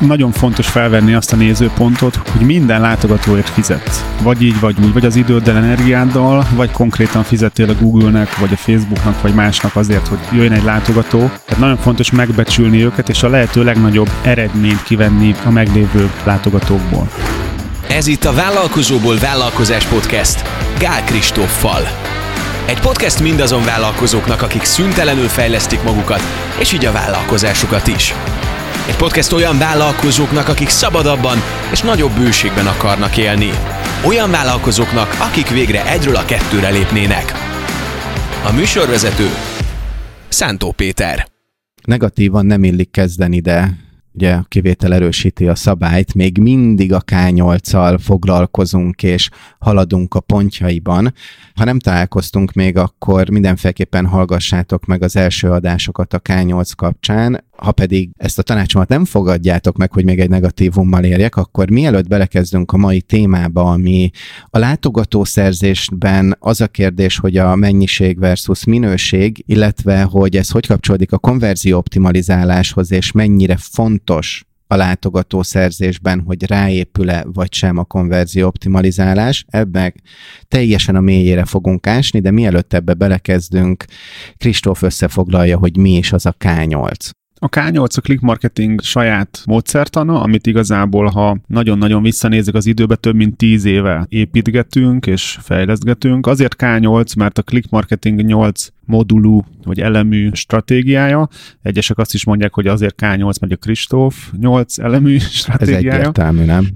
nagyon fontos felvenni azt a nézőpontot, hogy minden látogatóért fizetsz. Vagy így, vagy úgy, vagy az időddel, energiáddal, vagy konkrétan fizettél a Google-nek, vagy a Facebooknak, vagy másnak azért, hogy jöjjön egy látogató. Tehát nagyon fontos megbecsülni őket, és a lehető legnagyobb eredményt kivenni a meglévő látogatókból. Ez itt a Vállalkozóból Vállalkozás Podcast Gál Kristóffal. Egy podcast mindazon vállalkozóknak, akik szüntelenül fejlesztik magukat, és így a vállalkozásukat is. Egy podcast olyan vállalkozóknak, akik szabadabban és nagyobb bőségben akarnak élni. Olyan vállalkozóknak, akik végre egyről a kettőre lépnének. A műsorvezető Szántó Péter. Negatívan nem illik kezdeni, de ugye a kivétel erősíti a szabályt, még mindig a K8-al foglalkozunk és haladunk a pontjaiban. Ha nem találkoztunk még, akkor mindenféleképpen hallgassátok meg az első adásokat a K8 kapcsán, ha pedig ezt a tanácsomat nem fogadjátok meg, hogy még egy negatívummal érjek, akkor mielőtt belekezdünk a mai témába, ami a látogatószerzésben az a kérdés, hogy a mennyiség versus minőség, illetve hogy ez hogy kapcsolódik a konverzió optimalizáláshoz, és mennyire fontos a látogató szerzésben, hogy ráépül-e vagy sem a konverzió optimalizálás. Ebben teljesen a mélyére fogunk ásni, de mielőtt ebbe belekezdünk, Kristóf összefoglalja, hogy mi is az a K8. A K8 a click marketing saját módszertana, amit igazából, ha nagyon-nagyon visszanézek az időbe, több mint 10 éve építgetünk és fejlesztgetünk. Azért K8, mert a click marketing 8 modulú vagy elemű stratégiája. Egyesek azt is mondják, hogy azért K8 megy a Kristóf 8 elemű stratégiája. Ez egyértelmű, nem?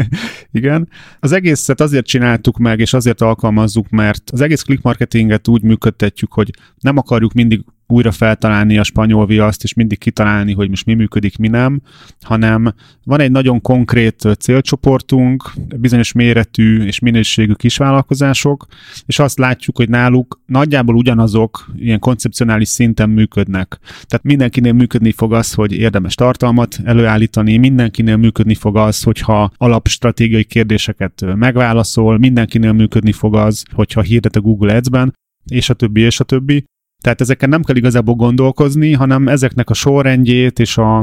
Igen. Az egészet azért csináltuk meg, és azért alkalmazzuk, mert az egész click marketinget úgy működtetjük, hogy nem akarjuk mindig újra feltalálni a spanyol viaszt, és mindig kitalálni, hogy most mi működik, mi nem, hanem van egy nagyon konkrét célcsoportunk, bizonyos méretű és minőségű kisvállalkozások, és azt látjuk, hogy náluk nagyjából ugyanazok ilyen koncepcionális szinten működnek. Tehát mindenkinél működni fog az, hogy érdemes tartalmat előállítani, mindenkinél működni fog az, hogyha alapstratégiai kérdéseket megválaszol, mindenkinél működni fog az, hogyha hirdet a Google Ads-ben, és a többi, és a többi. Tehát ezeken nem kell igazából gondolkozni, hanem ezeknek a sorrendjét és a,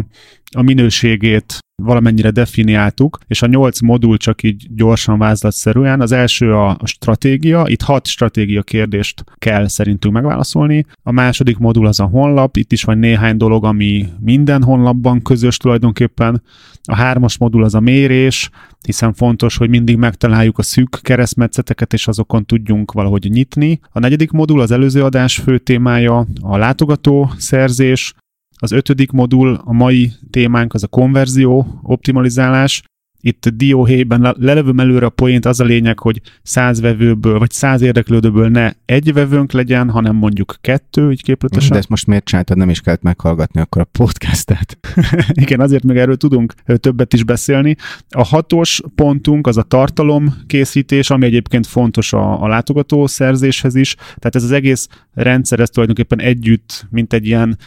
a minőségét valamennyire definiáltuk, és a nyolc modul csak így gyorsan vázlatszerűen. Az első a, stratégia, itt hat stratégia kérdést kell szerintünk megválaszolni. A második modul az a honlap, itt is van néhány dolog, ami minden honlapban közös tulajdonképpen. A hármas modul az a mérés, hiszen fontos, hogy mindig megtaláljuk a szűk keresztmetszeteket, és azokon tudjunk valahogy nyitni. A negyedik modul az előző adás fő témája, a látogató szerzés, az ötödik modul, a mai témánk az a konverzió, optimalizálás. Itt dióhéjben lelövöm előre a poént, az a lényeg, hogy száz vevőből, vagy száz érdeklődőből ne egy vevőnk legyen, hanem mondjuk kettő, így képletesen. De ezt most miért csináltad? Nem is kellett meghallgatni akkor a podcastet. Igen, azért meg erről tudunk többet is beszélni. A hatos pontunk az a tartalom készítés, ami egyébként fontos a, a látogató szerzéshez is. Tehát ez az egész rendszer, ez tulajdonképpen együtt, mint egy ilyen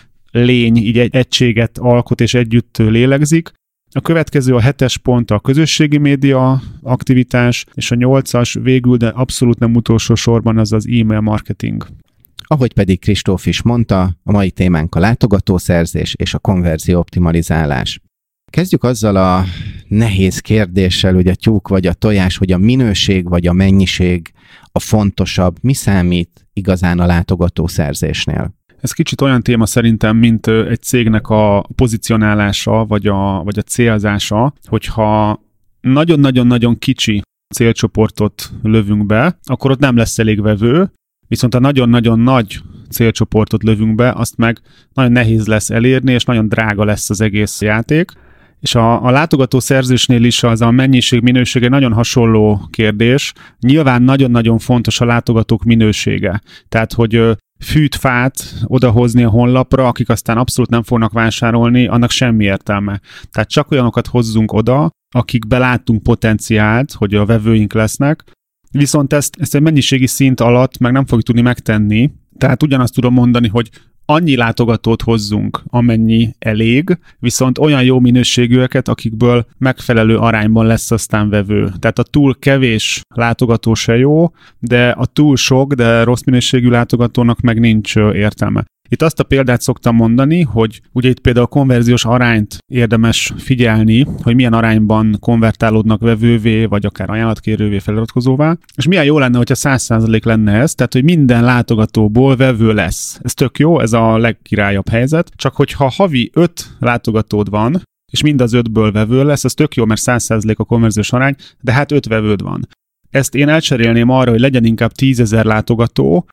lény így egy egységet alkot és együtt lélegzik. A következő a hetes pont a közösségi média aktivitás, és a nyolcas végül, de abszolút nem utolsó sorban az az e-mail marketing. Ahogy pedig Kristóf is mondta, a mai témánk a látogatószerzés és a konverzió optimalizálás. Kezdjük azzal a nehéz kérdéssel, hogy a tyúk vagy a tojás, hogy a minőség vagy a mennyiség a fontosabb, mi számít igazán a látogatószerzésnél? Ez kicsit olyan téma szerintem, mint egy cégnek a pozicionálása, vagy a, vagy a célzása, hogyha nagyon-nagyon-nagyon kicsi célcsoportot lövünk be, akkor ott nem lesz elég vevő, viszont a nagyon-nagyon nagy célcsoportot lövünk be, azt meg nagyon nehéz lesz elérni, és nagyon drága lesz az egész játék. És a, a látogató szerzésnél is az a mennyiség minősége nagyon hasonló kérdés. Nyilván nagyon-nagyon fontos a látogatók minősége. Tehát, hogy fűt fát odahozni a honlapra, akik aztán abszolút nem fognak vásárolni, annak semmi értelme. Tehát csak olyanokat hozzunk oda, akik beláttunk potenciált, hogy a vevőink lesznek, viszont ezt, ezt egy mennyiségi szint alatt meg nem fogjuk tudni megtenni, tehát ugyanazt tudom mondani, hogy annyi látogatót hozzunk, amennyi elég, viszont olyan jó minőségűeket, akikből megfelelő arányban lesz aztán vevő. Tehát a túl kevés látogató se jó, de a túl sok, de rossz minőségű látogatónak meg nincs értelme. Itt azt a példát szoktam mondani, hogy ugye itt például a konverziós arányt érdemes figyelni, hogy milyen arányban konvertálódnak vevővé, vagy akár ajánlatkérővé, feliratkozóvá. És milyen jó lenne, hogyha 100% lenne ez, tehát hogy minden látogatóból vevő lesz. Ez tök jó, ez a legkirályabb helyzet. Csak hogyha havi 5 látogatód van, és mind az ötből vevő lesz, az tök jó, mert 100% a konverziós arány, de hát öt vevőd van. Ezt én elcserélném arra, hogy legyen inkább 10 ezer látogató,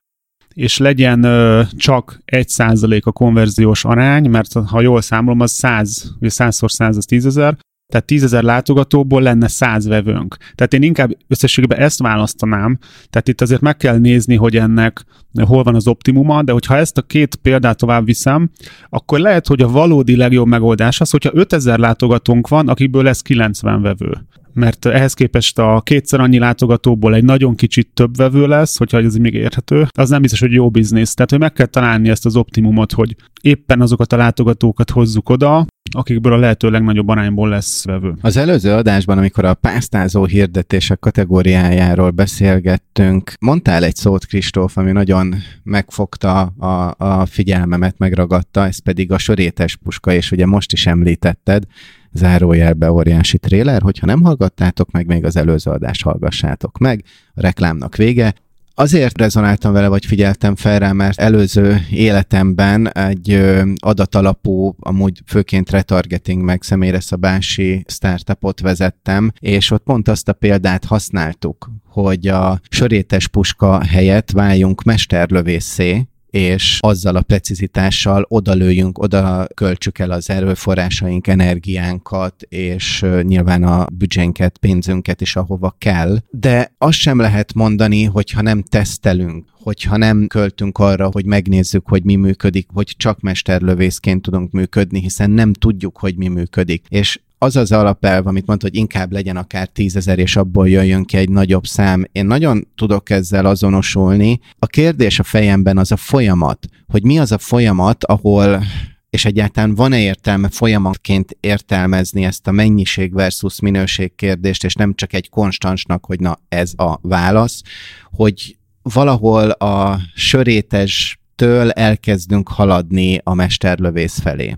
és legyen ö, csak 1% a konverziós arány, mert ha jól számolom, az 100, vagy 100 100 az 10 ezer, tehát 10 ezer látogatóból lenne 100 vevőnk. Tehát én inkább összességében ezt választanám, tehát itt azért meg kell nézni, hogy ennek hol van az optimuma, de hogyha ezt a két példát tovább viszem, akkor lehet, hogy a valódi legjobb megoldás az, hogyha 5000 látogatónk van, akiből lesz 90 vevő mert ehhez képest a kétszer annyi látogatóból egy nagyon kicsit több vevő lesz, hogyha ez még érthető, az nem biztos, hogy jó biznisz. Tehát, hogy meg kell találni ezt az optimumot, hogy éppen azokat a látogatókat hozzuk oda, akikből a lehető legnagyobb arányból lesz vevő. Az előző adásban, amikor a pásztázó hirdetések kategóriájáról beszélgettünk, mondtál egy szót, Kristóf, ami nagyon megfogta a, a figyelmemet, megragadta, ez pedig a sörétes puska, és ugye most is említetted, zárójelbe óriási tréler, hogyha nem hallgattátok meg, még az előző adást hallgassátok meg, a reklámnak vége. Azért rezonáltam vele, vagy figyeltem fel rá, mert előző életemben egy adatalapú, amúgy főként retargeting meg személyre szabási startupot vezettem, és ott pont azt a példát használtuk, hogy a sörétes puska helyett váljunk mesterlövészé, és azzal a precizitással odalőjünk, oda költsük el az erőforrásaink, energiánkat, és nyilván a büdzsénket, pénzünket is ahova kell. De azt sem lehet mondani, hogyha nem tesztelünk, hogyha nem költünk arra, hogy megnézzük, hogy mi működik, hogy csak mesterlövészként tudunk működni, hiszen nem tudjuk, hogy mi működik. És az az alapelv, amit mondta, hogy inkább legyen akár tízezer, és abból jöjjön ki egy nagyobb szám. Én nagyon tudok ezzel azonosulni. A kérdés a fejemben az a folyamat, hogy mi az a folyamat, ahol és egyáltalán van-e értelme folyamatként értelmezni ezt a mennyiség versus minőség kérdést, és nem csak egy konstansnak, hogy na ez a válasz, hogy valahol a sörétestől elkezdünk haladni a mesterlövész felé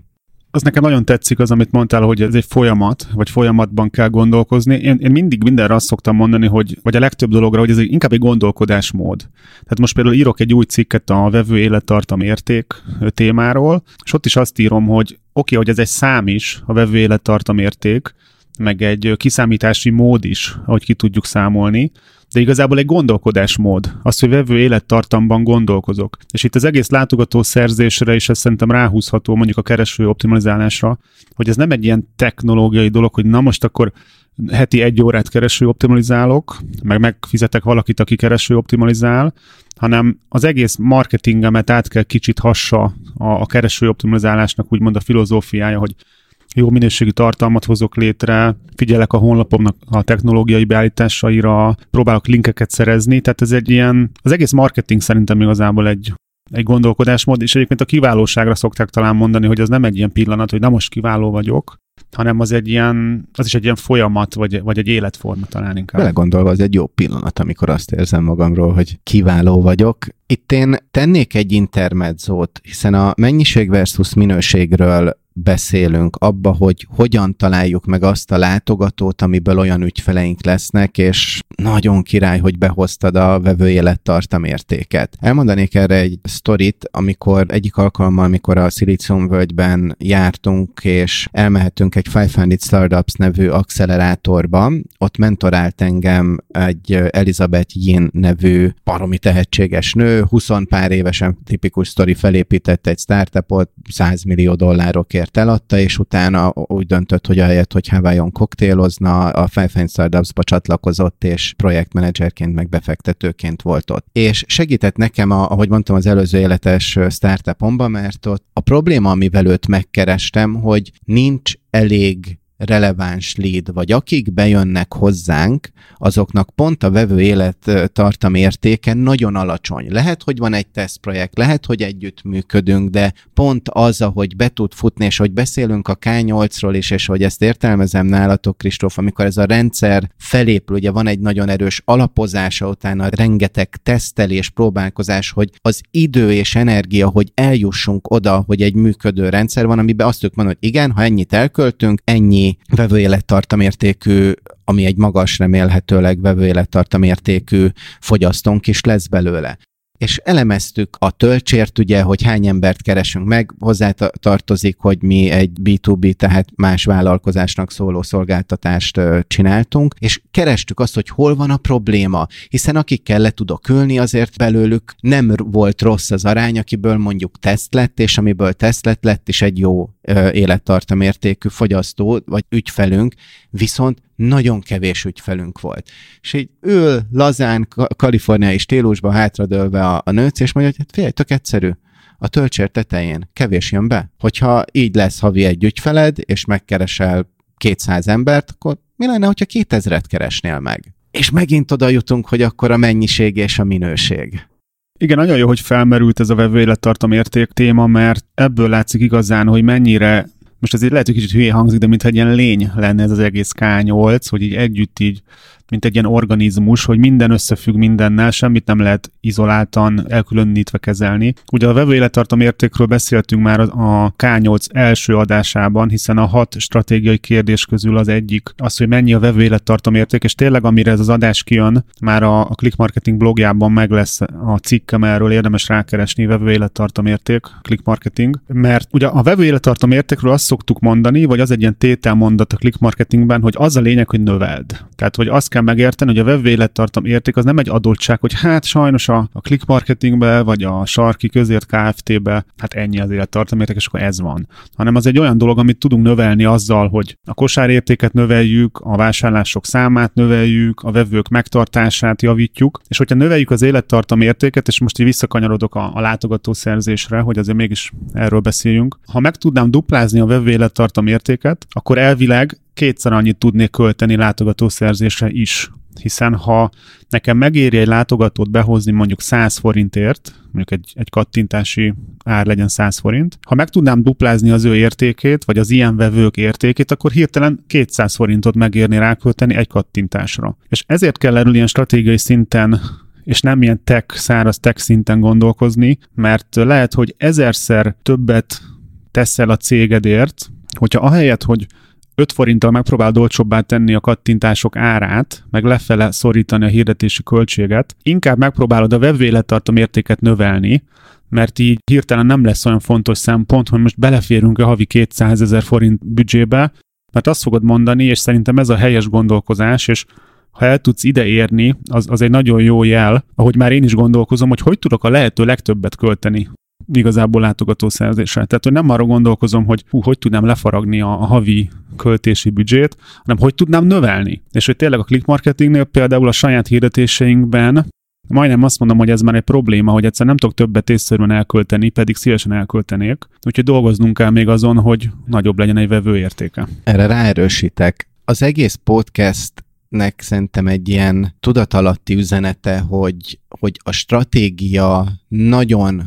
az nekem nagyon tetszik az, amit mondtál, hogy ez egy folyamat, vagy folyamatban kell gondolkozni. Én, én mindig mindenre azt szoktam mondani, hogy, vagy a legtöbb dologra, hogy ez egy, inkább egy gondolkodásmód. Tehát most például írok egy új cikket a vevő élettartam érték témáról, és ott is azt írom, hogy oké, okay, hogy ez egy szám is, a vevő élettartam érték, meg egy kiszámítási mód is, ahogy ki tudjuk számolni, de igazából egy gondolkodásmód, az, hogy vevő élettartamban gondolkozok. És itt az egész látogató szerzésre is ez szerintem ráhúzható mondjuk a kereső optimalizálásra, hogy ez nem egy ilyen technológiai dolog, hogy na most akkor heti egy órát kereső optimalizálok, meg megfizetek valakit, aki kereső optimalizál, hanem az egész marketingemet át kell kicsit hassa a, a kereső optimalizálásnak úgymond a filozófiája, hogy jó minőségű tartalmat hozok létre, figyelek a honlapomnak a technológiai beállításaira, próbálok linkeket szerezni, tehát ez egy ilyen, az egész marketing szerintem igazából egy, egy gondolkodásmód, és egyébként a kiválóságra szokták talán mondani, hogy az nem egy ilyen pillanat, hogy na most kiváló vagyok, hanem az egy ilyen, az is egy ilyen folyamat, vagy, vagy egy életforma talán inkább. Bele gondolva, az egy jó pillanat, amikor azt érzem magamról, hogy kiváló vagyok. Itt én tennék egy intermedzót, hiszen a mennyiség versus minőségről beszélünk abba, hogy hogyan találjuk meg azt a látogatót, amiből olyan ügyfeleink lesznek, és nagyon király, hogy behoztad a vevő élettartam értéket. Elmondanék erre egy sztorit, amikor egyik alkalommal, amikor a völgyben jártunk, és elmehetünk egy 500 Startups nevű accelerátorba, ott mentorált engem egy Elizabeth Yin nevű baromi tehetséges nő, 20 pár évesen tipikus sztori felépített egy startupot, 100 millió dollárokért ezért eladta, és utána úgy döntött, hogy ahelyett, hogy Hawaiion koktélozna, a Five Fine Startups-ba csatlakozott, és projektmenedzserként, meg befektetőként volt ott. És segített nekem, a, ahogy mondtam, az előző életes startupomba, mert ott a probléma, amivel őt megkerestem, hogy nincs elég releváns lead, vagy akik bejönnek hozzánk, azoknak pont a vevő élettartam értéke nagyon alacsony. Lehet, hogy van egy tesztprojekt, lehet, hogy együtt működünk, de pont az, ahogy be tud futni, és hogy beszélünk a K8-ról is, és hogy ezt értelmezem nálatok, Kristóf, amikor ez a rendszer felépül, ugye van egy nagyon erős alapozása, utána rengeteg tesztelés, próbálkozás, hogy az idő és energia, hogy eljussunk oda, hogy egy működő rendszer van, amiben azt tudjuk mondani, hogy igen, ha ennyit elköltünk, ennyi vevőélettartamértékű, ami egy magas remélhetőleg vevőélettartamértékű fogyasztónk is lesz belőle. És elemeztük a töltsért, ugye, hogy hány embert keresünk meg, hozzá tartozik, hogy mi egy B2B, tehát más vállalkozásnak szóló szolgáltatást csináltunk, és kerestük azt, hogy hol van a probléma, hiszen akikkel le tudok ülni, azért belőlük nem volt rossz az arány, akiből mondjuk teszt lett, és amiből teszt lett, lett is egy jó élettartamértékű fogyasztó, vagy ügyfelünk, viszont nagyon kevés ügyfelünk volt. És így ül lazán, kaliforniai stílusban hátradőlve a, a nőc, és mondja, hogy hát figyelj, tök egyszerű, a töltsér tetején kevés jön be. Hogyha így lesz havi egy ügyfeled, és megkeresel 200 embert, akkor mi lenne, hogyha 2000-et keresnél meg? És megint oda jutunk, hogy akkor a mennyiség és a minőség. Igen, nagyon jó, hogy felmerült ez a vevő élettartam érték téma, mert ebből látszik igazán, hogy mennyire most azért lehet, hogy kicsit hülye hangzik, de mintha egy ilyen lény lenne ez az egész K8, hogy így együtt így mint egy ilyen organizmus, hogy minden összefügg mindennel, semmit nem lehet izoláltan, elkülönítve kezelni. Ugye a vevő élettartam értékről beszéltünk már a K8 első adásában, hiszen a hat stratégiai kérdés közül az egyik az, hogy mennyi a vevő élettartam érték, és tényleg amire ez az adás kijön, már a, a Click Marketing blogjában meg lesz a cikkem erről, érdemes rákeresni, vevő élettartam érték, Click Marketing, mert ugye a vevő élettartam értékről azt szoktuk mondani, vagy az egy ilyen tételmondat a Click Marketingben, hogy az a lényeg, hogy növeld. Tehát, hogy azt kell megérteni, hogy a web élettartam érték az nem egy adottság, hogy hát sajnos a, a click marketingbe, vagy a sarki közért Kft-be, hát ennyi az élettartam érték, és akkor ez van. Hanem az egy olyan dolog, amit tudunk növelni azzal, hogy a kosárértéket növeljük, a vásárlások számát növeljük, a vevők megtartását javítjuk, és hogyha növeljük az élettartam értéket, és most így visszakanyarodok a, a látogatószerzésre, hogy azért mégis erről beszéljünk. Ha meg tudnám duplázni a vevő élettartam értéket, akkor elvileg kétszer annyit tudnék költeni látogatószerzésre is. Hiszen ha nekem megéri egy látogatót behozni mondjuk 100 forintért, mondjuk egy, egy kattintási ár legyen 100 forint, ha meg tudnám duplázni az ő értékét, vagy az ilyen vevők értékét, akkor hirtelen 200 forintot megérni rákölteni egy kattintásra. És ezért kell erről ilyen stratégiai szinten és nem ilyen tech, száraz tech szinten gondolkozni, mert lehet, hogy ezerszer többet teszel a cégedért, hogyha ahelyett, hogy 5 forinttal megpróbál olcsóbbá tenni a kattintások árát, meg lefele szorítani a hirdetési költséget, inkább megpróbálod a webvélettartom értéket növelni, mert így hirtelen nem lesz olyan fontos szempont, hogy most beleférünk a havi 200 ezer forint büdzsébe, mert azt fogod mondani, és szerintem ez a helyes gondolkozás, és ha el tudsz ide érni, az, az egy nagyon jó jel, ahogy már én is gondolkozom, hogy hogy tudok a lehető legtöbbet költeni igazából látogatószerzésre. Tehát, hogy nem arra gondolkozom, hogy hú, hogy tudnám lefaragni a, a havi költési büdzsét, hanem hogy tudnám növelni. És hogy tényleg a click marketingnél például a saját hirdetéseinkben majdnem azt mondom, hogy ez már egy probléma, hogy egyszer nem tudok többet észszerűen elkölteni, pedig szívesen elköltenék. Úgyhogy dolgoznunk kell még azon, hogy nagyobb legyen egy vevő értéke. Erre ráerősítek. Az egész podcast nek szerintem egy ilyen tudatalatti üzenete, hogy, hogy a stratégia nagyon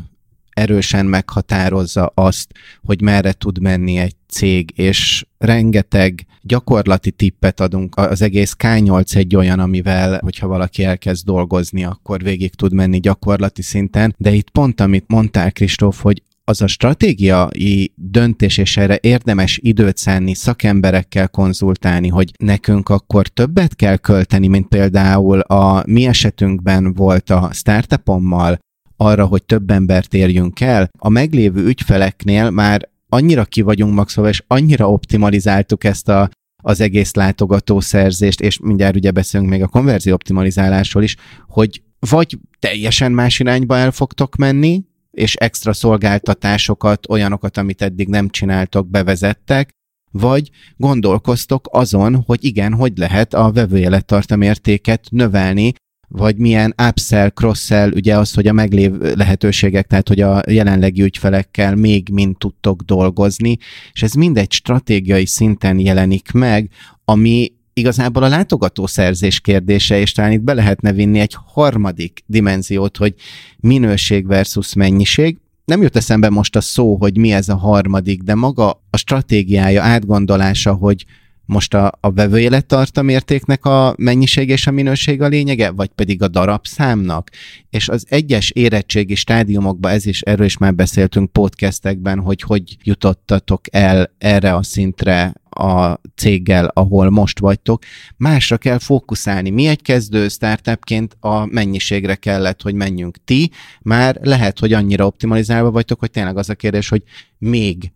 erősen meghatározza azt, hogy merre tud menni egy cég, és rengeteg gyakorlati tippet adunk. Az egész K8 egy olyan, amivel, hogyha valaki elkezd dolgozni, akkor végig tud menni gyakorlati szinten, de itt pont, amit mondtál, Kristóf, hogy az a stratégiai döntés, és erre érdemes időt szánni, szakemberekkel konzultálni, hogy nekünk akkor többet kell költeni, mint például a mi esetünkben volt a startupommal, arra, hogy több embert érjünk el, a meglévő ügyfeleknél már annyira ki vagyunk maxolva, és annyira optimalizáltuk ezt a, az egész látogatószerzést, és mindjárt ugye beszélünk még a konverzió optimalizálásról is, hogy vagy teljesen más irányba el fogtok menni, és extra szolgáltatásokat, olyanokat, amit eddig nem csináltok, bevezettek, vagy gondolkoztok azon, hogy igen, hogy lehet a vevőélettartam értéket növelni, vagy milyen upsell, cross-sell, ugye az, hogy a meglévő lehetőségek, tehát hogy a jelenlegi ügyfelekkel még mind tudtok dolgozni, és ez mindegy stratégiai szinten jelenik meg, ami igazából a látogatószerzés kérdése, és talán itt be lehetne vinni egy harmadik dimenziót, hogy minőség versus mennyiség. Nem jut eszembe most a szó, hogy mi ez a harmadik, de maga a stratégiája, átgondolása, hogy most a, a vevőélettartamértéknek a mennyiség és a minőség a lényege, vagy pedig a darabszámnak? És az egyes érettségi stádiumokban, ez is, erről is már beszéltünk podcastekben, hogy hogy jutottatok el erre a szintre a céggel, ahol most vagytok, másra kell fókuszálni. Mi egy kezdő startupként a mennyiségre kellett, hogy menjünk. Ti már lehet, hogy annyira optimalizálva vagytok, hogy tényleg az a kérdés, hogy még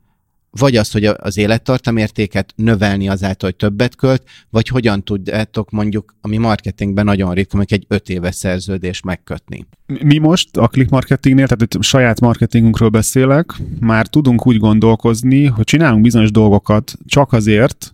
vagy az, hogy az élettartamértéket növelni azáltal, hogy többet költ, vagy hogyan tudjátok mondjuk, ami marketingben nagyon ritka, mondjuk egy öt éves szerződés megkötni. Mi most a click marketingnél, tehát a saját marketingunkról beszélek, már tudunk úgy gondolkozni, hogy csinálunk bizonyos dolgokat csak azért,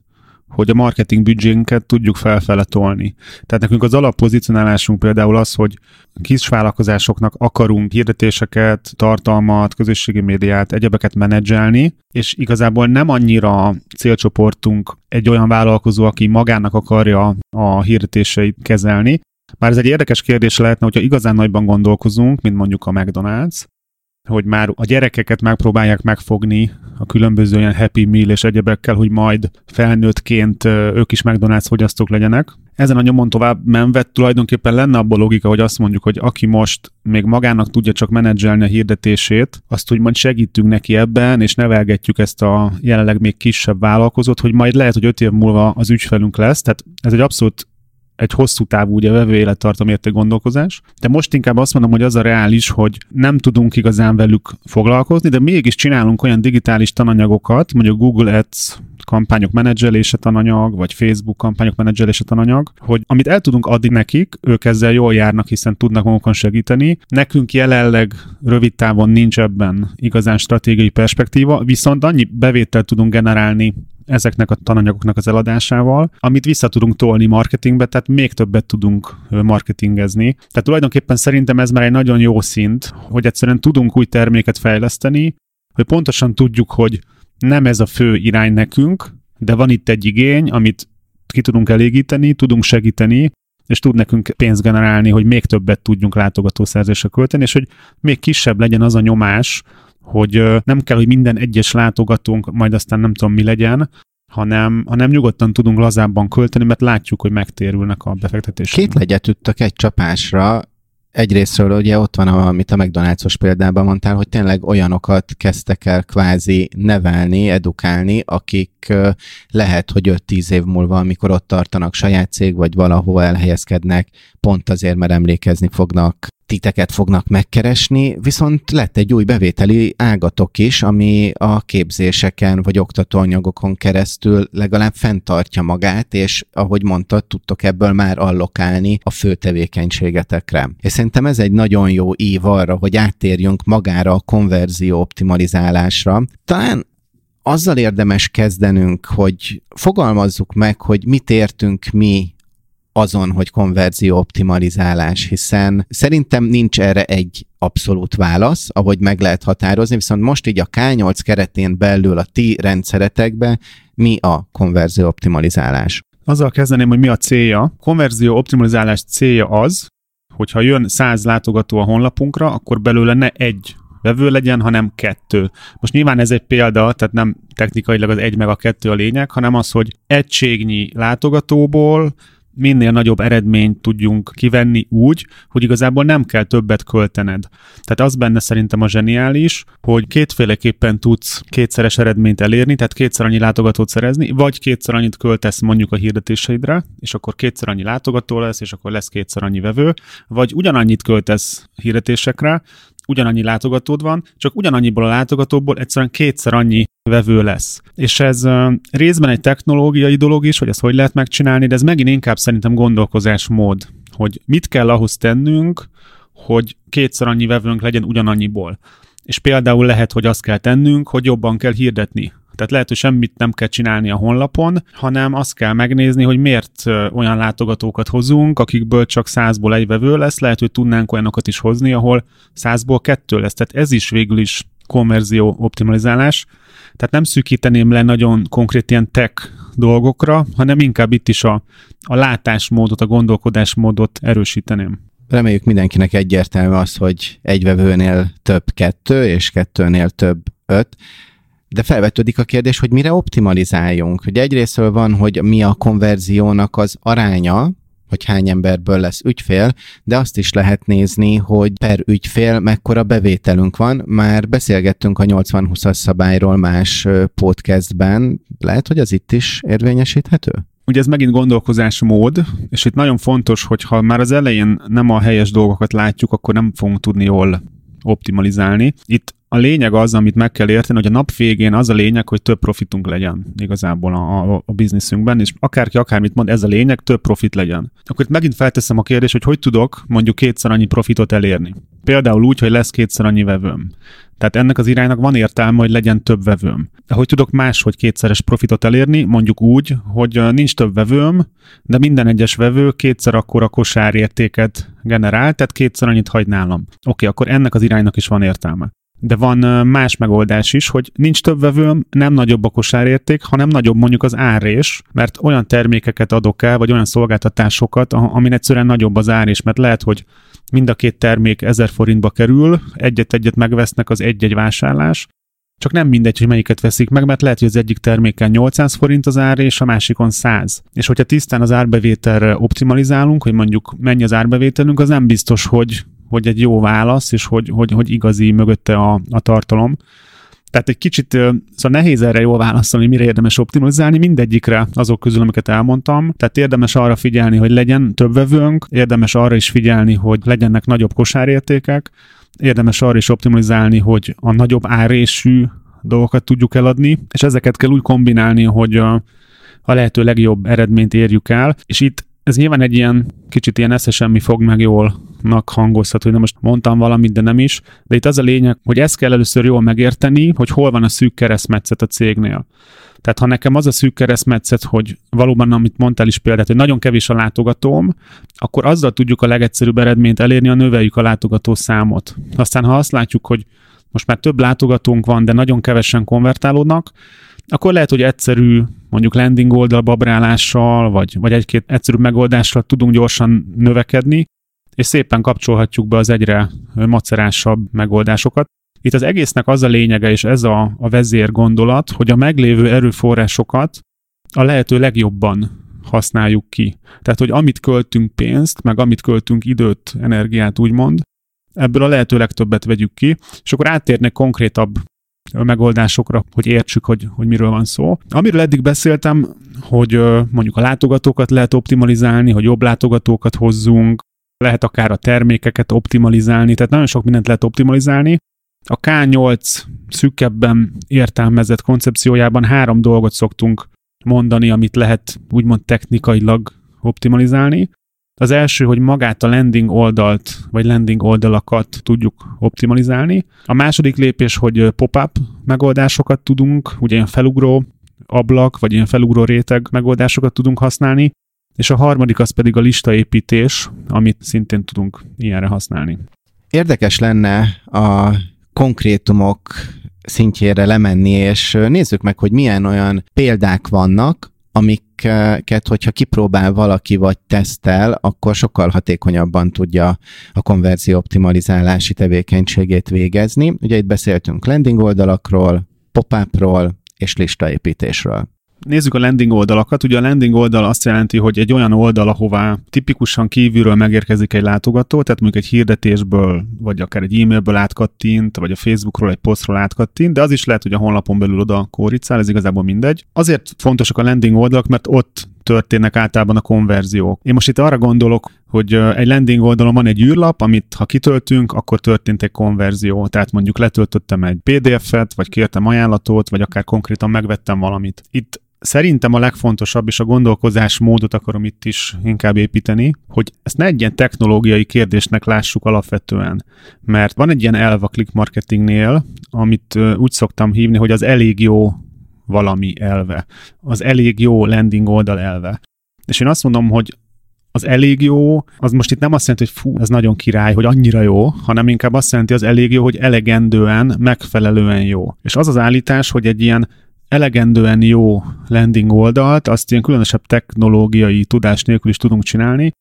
hogy a marketing büdzsénket tudjuk felfele tolni. Tehát nekünk az alappozicionálásunk például az, hogy kis vállalkozásoknak akarunk hirdetéseket, tartalmat, közösségi médiát, egyebeket menedzselni, és igazából nem annyira célcsoportunk egy olyan vállalkozó, aki magának akarja a hirdetéseit kezelni, már ez egy érdekes kérdés lehetne, hogyha igazán nagyban gondolkozunk, mint mondjuk a McDonald's, hogy már a gyerekeket megpróbálják megfogni a különböző olyan Happy Meal és egyebekkel, hogy majd felnőttként ők is McDonald's fogyasztók legyenek. Ezen a nyomon tovább menve tulajdonképpen lenne abban logika, hogy azt mondjuk, hogy aki most még magának tudja csak menedzselni a hirdetését, azt majd segítünk neki ebben, és nevelgetjük ezt a jelenleg még kisebb vállalkozót, hogy majd lehet, hogy öt év múlva az ügyfelünk lesz. Tehát ez egy abszolút egy hosszú távú ugye vevő élettartam érték gondolkozás, de most inkább azt mondom, hogy az a reális, hogy nem tudunk igazán velük foglalkozni, de mégis csinálunk olyan digitális tananyagokat, mondjuk Google Ads kampányok menedzselése tananyag, vagy Facebook kampányok menedzselése tananyag, hogy amit el tudunk adni nekik, ők ezzel jól járnak, hiszen tudnak magukon segíteni. Nekünk jelenleg rövid távon nincs ebben igazán stratégiai perspektíva, viszont annyi bevételt tudunk generálni ezeknek a tananyagoknak az eladásával, amit vissza tudunk tolni marketingbe, tehát még többet tudunk marketingezni. Tehát tulajdonképpen szerintem ez már egy nagyon jó szint, hogy egyszerűen tudunk új terméket fejleszteni, hogy pontosan tudjuk, hogy nem ez a fő irány nekünk, de van itt egy igény, amit ki tudunk elégíteni, tudunk segíteni, és tud nekünk pénzt generálni, hogy még többet tudjunk látogatószerzésre költeni, és hogy még kisebb legyen az a nyomás, hogy nem kell, hogy minden egyes látogatónk majd aztán nem tudom mi legyen, hanem, hanem nyugodtan tudunk lazábban költeni, mert látjuk, hogy megtérülnek a befektetések. Két legyet üttek egy csapásra, egyrésztről ugye ott van, amit a McDonald's-os példában mondtál, hogy tényleg olyanokat kezdtek el kvázi nevelni, edukálni, akik lehet, hogy 5-10 év múlva, amikor ott tartanak saját cég, vagy valahol elhelyezkednek, pont azért, mert emlékezni fognak titeket fognak megkeresni, viszont lett egy új bevételi ágatok is, ami a képzéseken vagy oktatóanyagokon keresztül legalább fenntartja magát, és ahogy mondtad, tudtok ebből már allokálni a fő tevékenységetekre. És szerintem ez egy nagyon jó ív arra, hogy áttérjünk magára a konverzió optimalizálásra. Talán azzal érdemes kezdenünk, hogy fogalmazzuk meg, hogy mit értünk mi azon, hogy konverzió optimalizálás, hiszen szerintem nincs erre egy abszolút válasz, ahogy meg lehet határozni, viszont most így a K8 keretén belül a ti rendszeretekben mi a konverzió optimalizálás? Azzal kezdeném, hogy mi a célja. Konverzió optimalizálás célja az, hogyha jön 100 látogató a honlapunkra, akkor belőle ne egy vevő legyen, hanem kettő. Most nyilván ez egy példa, tehát nem technikailag az egy meg a kettő a lényeg, hanem az, hogy egységnyi látogatóból minél nagyobb eredményt tudjunk kivenni úgy, hogy igazából nem kell többet költened. Tehát az benne szerintem a zseniális, hogy kétféleképpen tudsz kétszeres eredményt elérni, tehát kétszer annyi látogatót szerezni, vagy kétszer annyit költesz mondjuk a hirdetéseidre, és akkor kétszer annyi látogató lesz, és akkor lesz kétszer annyi vevő, vagy ugyanannyit költesz hirdetésekre, ugyanannyi látogatód van, csak ugyanannyiból a látogatóból egyszerűen kétszer annyi vevő lesz. És ez részben egy technológiai dolog is, hogy ezt hogy lehet megcsinálni, de ez megint inkább szerintem gondolkozásmód, hogy mit kell ahhoz tennünk, hogy kétszer annyi vevőnk legyen ugyanannyiból. És például lehet, hogy azt kell tennünk, hogy jobban kell hirdetni Tehát lehet, hogy semmit nem kell csinálni a honlapon, hanem azt kell megnézni, hogy miért olyan látogatókat hozunk, akikből csak százból egy vevő lesz, lehet, hogy tudnánk olyanokat is hozni, ahol százból kettő lesz. Tehát ez is végül is konverzió optimalizálás. Tehát nem szűkíteném le nagyon konkrét ilyen tech dolgokra, hanem inkább itt is a, a látásmódot, a gondolkodásmódot erősíteném. Reméljük mindenkinek egyértelmű az, hogy egy vevőnél több kettő, és kettőnél több öt. De felvetődik a kérdés, hogy mire optimalizáljunk. Ugye egyrésztől van, hogy mi a konverziónak az aránya, hogy hány emberből lesz ügyfél, de azt is lehet nézni, hogy per ügyfél mekkora bevételünk van. Már beszélgettünk a 80-20-as szabályról más podcastben. Lehet, hogy az itt is érvényesíthető? Ugye ez megint gondolkozásmód, és itt nagyon fontos, hogy ha már az elején nem a helyes dolgokat látjuk, akkor nem fogunk tudni jól optimalizálni. Itt a lényeg az, amit meg kell érteni, hogy a nap végén az a lényeg, hogy több profitunk legyen igazából a, a, a bizniszünkben, és akárki akármit mond, ez a lényeg, több profit legyen. Akkor itt megint felteszem a kérdést, hogy hogy tudok mondjuk kétszer annyi profitot elérni. Például úgy, hogy lesz kétszer annyi vevőm. Tehát ennek az iránynak van értelme, hogy legyen több vevőm. De hogy tudok máshogy kétszeres profitot elérni, mondjuk úgy, hogy nincs több vevőm, de minden egyes vevő kétszer akkora kosárértéket generál, tehát kétszer annyit hagy nálam. Oké, akkor ennek az iránynak is van értelme. De van más megoldás is, hogy nincs több vevőm, nem nagyobb a kosárérték, hanem nagyobb mondjuk az árés, mert olyan termékeket adok el, vagy olyan szolgáltatásokat, amin egyszerűen nagyobb az árés, mert lehet, hogy mind a két termék 1000 forintba kerül, egyet-egyet megvesznek az egy-egy vásárlás, csak nem mindegy, hogy melyiket veszik meg, mert lehet, hogy az egyik terméken 800 forint az ár, és a másikon 100. És hogyha tisztán az árbevételre optimalizálunk, hogy mondjuk mennyi az árbevételünk, az nem biztos, hogy hogy egy jó válasz, és hogy, hogy, hogy igazi mögötte a, a tartalom. Tehát egy kicsit szóval nehéz erre jól válaszolni, mire érdemes optimalizálni, mindegyikre azok közül, amiket elmondtam. Tehát érdemes arra figyelni, hogy legyen több vevőnk, érdemes arra is figyelni, hogy legyenek nagyobb kosárértékek, érdemes arra is optimalizálni, hogy a nagyobb árésű dolgokat tudjuk eladni, és ezeket kell úgy kombinálni, hogy a, lehető legjobb eredményt érjük el, és itt ez nyilván egy ilyen kicsit ilyen esze semmi fog meg jólnak hangozhat, hogy nem most mondtam valamit, de nem is. De itt az a lényeg, hogy ezt kell először jól megérteni, hogy hol van a szűk keresztmetszet a cégnél. Tehát ha nekem az a szűk keresztmetszet, hogy valóban, amit mondtál is példát, hogy nagyon kevés a látogatóm, akkor azzal tudjuk a legegyszerűbb eredményt elérni, a növeljük a látogató számot. Aztán ha azt látjuk, hogy most már több látogatónk van, de nagyon kevesen konvertálódnak, akkor lehet, hogy egyszerű mondjuk landing oldal babrálással, vagy, vagy egy-két egyszerű megoldással tudunk gyorsan növekedni, és szépen kapcsolhatjuk be az egyre macerásabb megoldásokat. Itt az egésznek az a lényege, és ez a, a vezér gondolat, hogy a meglévő erőforrásokat a lehető legjobban használjuk ki. Tehát, hogy amit költünk pénzt, meg amit költünk időt, energiát úgymond, ebből a lehető legtöbbet vegyük ki, és akkor áttérnek konkrétabb megoldásokra, hogy értsük, hogy, hogy miről van szó. Amiről eddig beszéltem, hogy mondjuk a látogatókat lehet optimalizálni, hogy jobb látogatókat hozzunk, lehet akár a termékeket optimalizálni, tehát nagyon sok mindent lehet optimalizálni. A K8 szűkebben értelmezett koncepciójában három dolgot szoktunk mondani, amit lehet úgymond technikailag optimalizálni. Az első, hogy magát a landing oldalt, vagy landing oldalakat tudjuk optimalizálni. A második lépés, hogy pop-up megoldásokat tudunk, ugye ilyen felugró ablak, vagy ilyen felugró réteg megoldásokat tudunk használni. És a harmadik az pedig a listaépítés, amit szintén tudunk ilyenre használni. Érdekes lenne a konkrétumok szintjére lemenni, és nézzük meg, hogy milyen olyan példák vannak, amiket, hogyha kipróbál valaki vagy tesztel, akkor sokkal hatékonyabban tudja a konverzió optimalizálási tevékenységét végezni. Ugye itt beszéltünk landing oldalakról, pop-upról és listaépítésről. Nézzük a landing oldalakat. Ugye a landing oldal azt jelenti, hogy egy olyan oldal, ahová tipikusan kívülről megérkezik egy látogató, tehát mondjuk egy hirdetésből, vagy akár egy e-mailből átkattint, vagy a Facebookról egy posztról átkattint, de az is lehet, hogy a honlapon belül oda kóricál, ez igazából mindegy. Azért fontosak a landing oldalak, mert ott történnek általában a konverziók. Én most itt arra gondolok, hogy egy landing oldalon van egy űrlap, amit ha kitöltünk, akkor történt egy konverzió. Tehát mondjuk letöltöttem egy PDF-et, vagy kértem ajánlatot, vagy akár konkrétan megvettem valamit. Itt szerintem a legfontosabb, és a gondolkozás módot akarom itt is inkább építeni, hogy ezt ne egy ilyen technológiai kérdésnek lássuk alapvetően. Mert van egy ilyen elv a click marketingnél, amit úgy szoktam hívni, hogy az elég jó valami elve. Az elég jó landing oldal elve. És én azt mondom, hogy az elég jó, az most itt nem azt jelenti, hogy fú, ez nagyon király, hogy annyira jó, hanem inkább azt jelenti, az elég jó, hogy elegendően, megfelelően jó. És az az állítás, hogy egy ilyen elegendően jó landing oldalt, azt ilyen különösebb technológiai tudás nélkül is tudunk csinálni,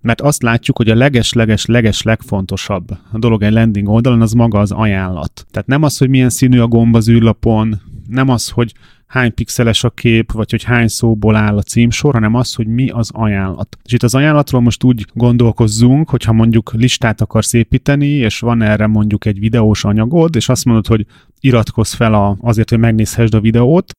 mert azt látjuk, hogy a leges-leges-leges legfontosabb a dolog egy landing oldalon, az maga az ajánlat. Tehát nem az, hogy milyen színű a gomb az űrlapon, nem az, hogy hány pixeles a kép, vagy hogy hány szóból áll a címsor, hanem az, hogy mi az ajánlat. És itt az ajánlatról most úgy gondolkozzunk, hogyha mondjuk listát akarsz építeni, és van erre mondjuk egy videós anyagod, és azt mondod, hogy iratkozz fel a, azért, hogy megnézhessd a videót,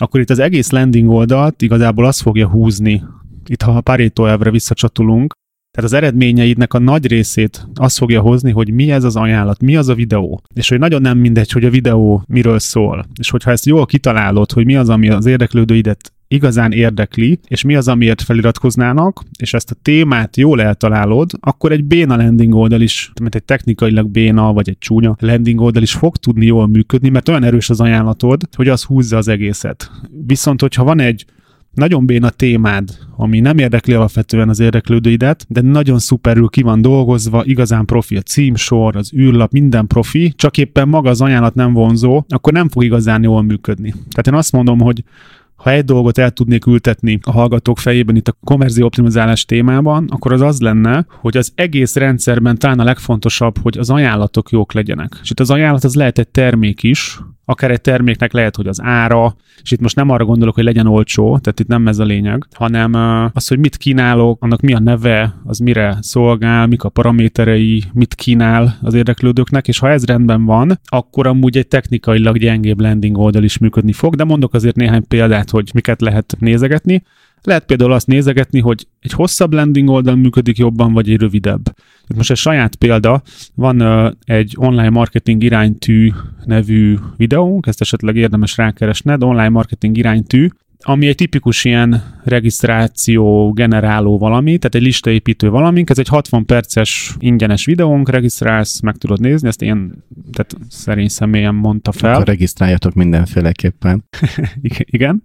akkor itt az egész landing oldalt igazából az fogja húzni, itt ha a Pareto elvre visszacsatolunk, tehát az eredményeidnek a nagy részét az fogja hozni, hogy mi ez az ajánlat, mi az a videó. És hogy nagyon nem mindegy, hogy a videó miről szól. És hogyha ezt jól kitalálod, hogy mi az, ami az érdeklődőidet igazán érdekli, és mi az, amiért feliratkoznának, és ezt a témát jól eltalálod, akkor egy béna landing oldal is, mint egy technikailag béna, vagy egy csúnya landing oldal is fog tudni jól működni, mert olyan erős az ajánlatod, hogy az húzza az egészet. Viszont, hogyha van egy nagyon béna témád, ami nem érdekli alapvetően az érdeklődőidet, de nagyon szuperül ki van dolgozva, igazán profi a címsor, az űrlap, minden profi, csak éppen maga az ajánlat nem vonzó, akkor nem fog igazán jól működni. Tehát én azt mondom, hogy ha egy dolgot el tudnék ültetni a hallgatók fejében itt a konverzió optimizálás témában, akkor az az lenne, hogy az egész rendszerben talán a legfontosabb, hogy az ajánlatok jók legyenek. És itt az ajánlat az lehet egy termék is, akár egy terméknek lehet, hogy az ára, és itt most nem arra gondolok, hogy legyen olcsó, tehát itt nem ez a lényeg, hanem az, hogy mit kínálok, annak mi a neve, az mire szolgál, mik a paraméterei, mit kínál az érdeklődőknek, és ha ez rendben van, akkor amúgy egy technikailag gyengébb landing oldal is működni fog, de mondok azért néhány példát, hogy miket lehet nézegetni. Lehet például azt nézegetni, hogy egy hosszabb landing oldal működik jobban, vagy egy rövidebb. Itt most egy saját példa, van uh, egy online marketing iránytű nevű videónk, ezt esetleg érdemes rákeresned, online marketing iránytű, ami egy tipikus ilyen regisztráció generáló valami, tehát egy listaépítő valamink, ez egy 60 perces ingyenes videónk, regisztrálsz, meg tudod nézni, ezt én tehát szerény személyen mondta fel. Akkor regisztráljatok mindenféleképpen. Igen.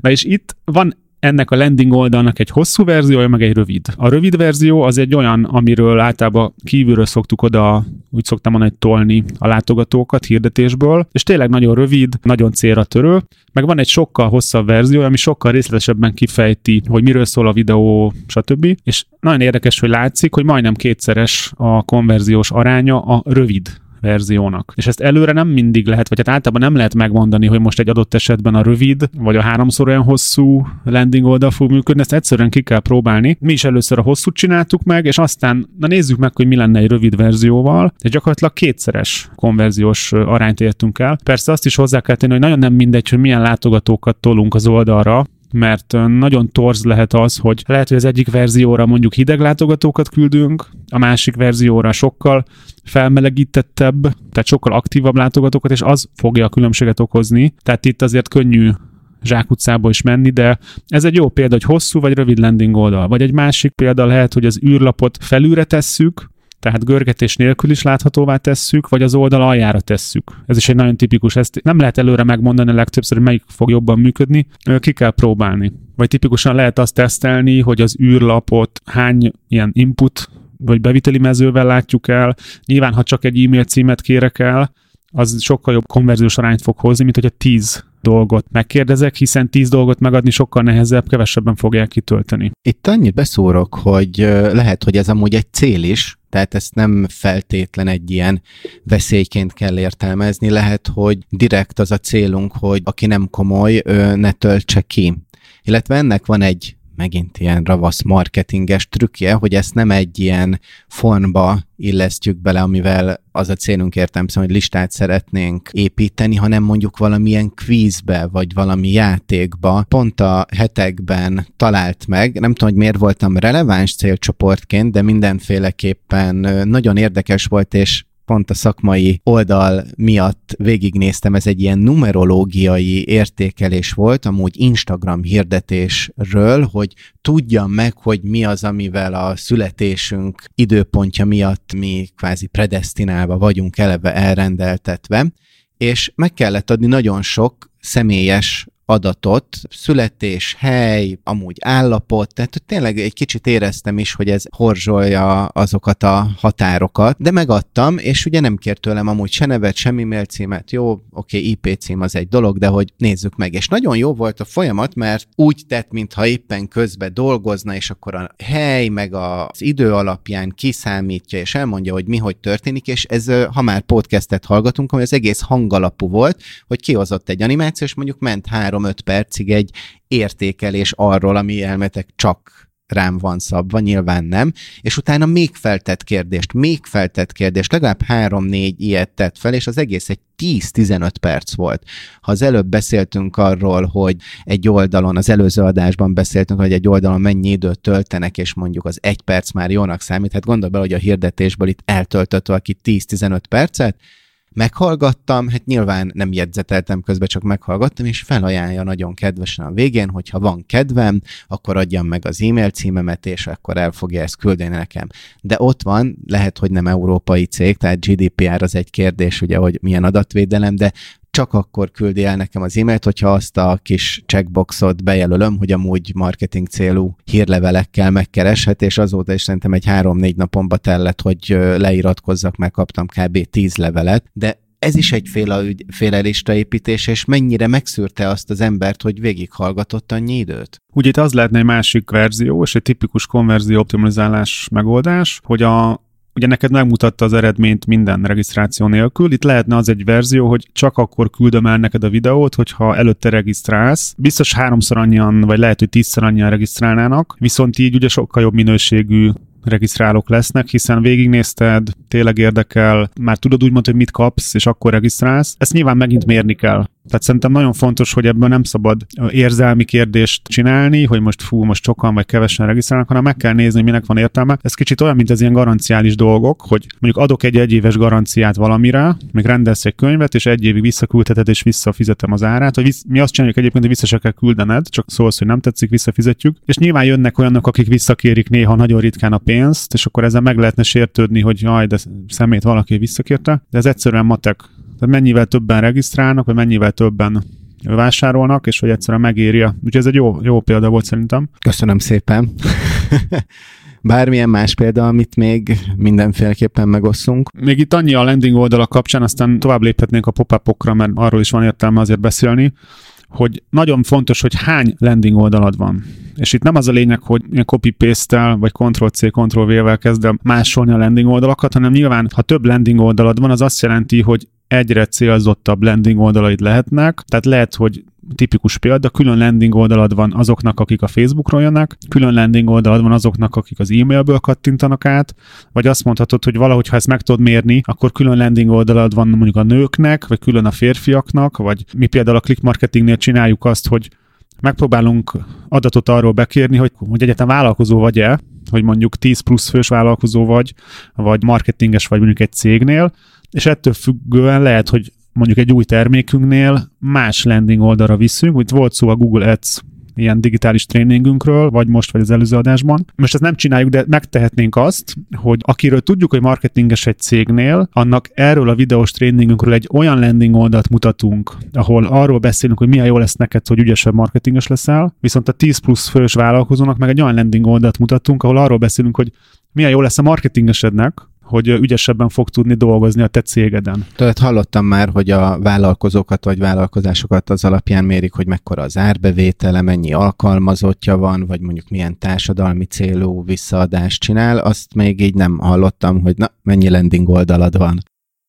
Na és itt van ennek a landing oldalnak egy hosszú verziója, meg egy rövid. A rövid verzió az egy olyan, amiről általában kívülről szoktuk oda, úgy szoktam mondani, tolni a látogatókat hirdetésből, és tényleg nagyon rövid, nagyon célra törő, meg van egy sokkal hosszabb verzió, ami sokkal részletesebben kifejti, hogy miről szól a videó, stb. És nagyon érdekes, hogy látszik, hogy majdnem kétszeres a konverziós aránya a rövid verziónak. És ezt előre nem mindig lehet, vagy hát általában nem lehet megmondani, hogy most egy adott esetben a rövid, vagy a háromszor olyan hosszú landing oldal fog működni, ezt egyszerűen ki kell próbálni. Mi is először a hosszút csináltuk meg, és aztán na nézzük meg, hogy mi lenne egy rövid verzióval, és gyakorlatilag kétszeres konverziós arányt értünk el. Persze azt is hozzá kell tenni, hogy nagyon nem mindegy, hogy milyen látogatókat tolunk az oldalra, mert nagyon torz lehet az, hogy lehet, hogy az egyik verzióra mondjuk hideg látogatókat küldünk, a másik verzióra sokkal felmelegítettebb, tehát sokkal aktívabb látogatókat, és az fogja a különbséget okozni. Tehát itt azért könnyű zsákutcába is menni, de ez egy jó példa, hogy hosszú vagy rövid landing oldal. Vagy egy másik példa lehet, hogy az űrlapot felülre tesszük, tehát görgetés nélkül is láthatóvá tesszük, vagy az oldal aljára tesszük. Ez is egy nagyon tipikus, ezt nem lehet előre megmondani legtöbbször, hogy melyik fog jobban működni, ki kell próbálni. Vagy tipikusan lehet azt tesztelni, hogy az űrlapot hány ilyen input vagy beviteli mezővel látjuk el. Nyilván, ha csak egy e-mail címet kérek el, az sokkal jobb konverziós arányt fog hozni, mint hogy a 10 dolgot megkérdezek, hiszen 10 dolgot megadni sokkal nehezebb, kevesebben fogják kitölteni. Itt annyit beszórok, hogy lehet, hogy ez amúgy egy cél is, tehát ezt nem feltétlen egy ilyen veszélyként kell értelmezni, lehet, hogy direkt az a célunk, hogy aki nem komoly, ne töltse ki. Illetve ennek van egy megint ilyen ravasz marketinges trükkje, hogy ezt nem egy ilyen formba illesztjük bele, amivel az a célunk értem, hogy listát szeretnénk építeni, hanem mondjuk valamilyen kvízbe, vagy valami játékba pont a hetekben talált meg. Nem tudom, hogy miért voltam releváns célcsoportként, de mindenféleképpen nagyon érdekes volt, és pont a szakmai oldal miatt végignéztem, ez egy ilyen numerológiai értékelés volt, amúgy Instagram hirdetésről, hogy tudjam meg, hogy mi az, amivel a születésünk időpontja miatt mi kvázi predestinálva vagyunk eleve elrendeltetve, és meg kellett adni nagyon sok személyes adatot, születés, hely, amúgy állapot, tehát tényleg egy kicsit éreztem is, hogy ez horzsolja azokat a határokat, de megadtam, és ugye nem kért tőlem amúgy se nevet, sem e-mail címet, jó, oké, okay, IP cím az egy dolog, de hogy nézzük meg, és nagyon jó volt a folyamat, mert úgy tett, mintha éppen közben dolgozna, és akkor a hely, meg az idő alapján kiszámítja, és elmondja, hogy mi hogy történik, és ez, ha már podcastet hallgatunk, ami az egész hangalapú volt, hogy kihozott egy animáció, és mondjuk ment három 3-5 percig egy értékelés arról, ami elmetek csak rám van szabva, nyilván nem, és utána még feltett kérdést, még feltett kérdést, legalább 3-4 ilyet tett fel, és az egész egy 10-15 perc volt. Ha az előbb beszéltünk arról, hogy egy oldalon, az előző adásban beszéltünk, hogy egy oldalon mennyi időt töltenek, és mondjuk az egy perc már jónak számít, hát gondolj bele, hogy a hirdetésből itt eltöltött valaki 10-15 percet, meghallgattam, hát nyilván nem jegyzeteltem közben, csak meghallgattam, és felajánlja nagyon kedvesen a végén, hogyha van kedvem, akkor adjam meg az e-mail címemet, és akkor el fogja ezt küldeni nekem. De ott van, lehet, hogy nem európai cég, tehát GDPR az egy kérdés, ugye, hogy milyen adatvédelem, de csak akkor küldi el nekem az e-mailt, hogyha azt a kis checkboxot bejelölöm, hogy amúgy marketing célú hírlevelekkel megkereshet, és azóta is szerintem egy három-négy napomba tellett, hogy leiratkozzak, mert kaptam kb. 10 levelet, de ez is egyféle, féle listaépítés, és mennyire megszűrte azt az embert, hogy végighallgatott annyi időt? Ugye itt az lehetne egy másik verzió, és egy tipikus konverzió optimalizálás megoldás, hogy a ugye neked megmutatta az eredményt minden regisztráció nélkül. Itt lehetne az egy verzió, hogy csak akkor küldöm el neked a videót, hogyha előtte regisztrálsz. Biztos háromszor annyian, vagy lehet, hogy tízszer annyian regisztrálnának, viszont így ugye sokkal jobb minőségű regisztrálók lesznek, hiszen végignézted, tényleg érdekel, már tudod úgymond, hogy mit kapsz, és akkor regisztrálsz. Ezt nyilván megint mérni kell. Tehát szerintem nagyon fontos, hogy ebből nem szabad érzelmi kérdést csinálni, hogy most fú, most sokan vagy kevesen regisztrálnak, hanem meg kell nézni, minek van értelme. Ez kicsit olyan, mint az ilyen garanciális dolgok, hogy mondjuk adok egy egyéves garanciát valamire, még rendelsz egy könyvet, és egy évig visszaküldheted, és visszafizetem az árát, hogy mi azt csináljuk egyébként, hogy vissza se kell küldened, csak szólsz, hogy nem tetszik, visszafizetjük. És nyilván jönnek olyanok, akik visszakérik néha nagyon ritkán a pénzt, és akkor ezzel meg lehetne sértődni, hogy jaj, de szemét valaki visszakérte, de ez egyszerűen matek tehát mennyivel többen regisztrálnak, vagy mennyivel többen vásárolnak, és hogy egyszerűen megírja. Úgyhogy ez egy jó, jó példa volt szerintem. Köszönöm szépen. Bármilyen más példa, amit még mindenféleképpen megosszunk. Még itt annyi a landing oldalak kapcsán, aztán tovább léphetnénk a pop-upokra, mert arról is van értelme azért beszélni, hogy nagyon fontos, hogy hány landing oldalad van. És itt nem az a lényeg, hogy copy-paste-tel, vagy Ctrl-C, Ctrl-V-vel kezdem másolni a landing oldalakat, hanem nyilván, ha több landing oldalad van, az azt jelenti, hogy egyre célzottabb landing oldalaid lehetnek, tehát lehet, hogy tipikus példa, külön landing oldalad van azoknak, akik a Facebookról jönnek, külön landing oldalad van azoknak, akik az e-mailből kattintanak át, vagy azt mondhatod, hogy valahogy, ha ezt meg tudod mérni, akkor külön landing oldalad van mondjuk a nőknek, vagy külön a férfiaknak, vagy mi például a click marketingnél csináljuk azt, hogy megpróbálunk adatot arról bekérni, hogy, hogy egyetem vállalkozó vagy-e, hogy mondjuk 10 plusz fős vállalkozó vagy, vagy marketinges vagy mondjuk egy cégnél, és ettől függően lehet, hogy mondjuk egy új termékünknél más landing oldalra visszünk, úgy volt szó a Google Ads ilyen digitális tréningünkről, vagy most, vagy az előző adásban. Most ezt nem csináljuk, de megtehetnénk azt, hogy akiről tudjuk, hogy marketinges egy cégnél, annak erről a videós tréningünkről egy olyan landing oldalt mutatunk, ahol arról beszélünk, hogy milyen jó lesz neked, hogy ügyesebb marketinges leszel, viszont a 10 plusz fős vállalkozónak meg egy olyan landing oldalt mutatunk, ahol arról beszélünk, hogy milyen jó lesz a marketingesednek, hogy ügyesebben fog tudni dolgozni a te cégeden. Tehát hallottam már, hogy a vállalkozókat vagy vállalkozásokat az alapján mérik, hogy mekkora az árbevétele, mennyi alkalmazottja van, vagy mondjuk milyen társadalmi célú visszaadást csinál. Azt még így nem hallottam, hogy na, mennyi landing oldalad van.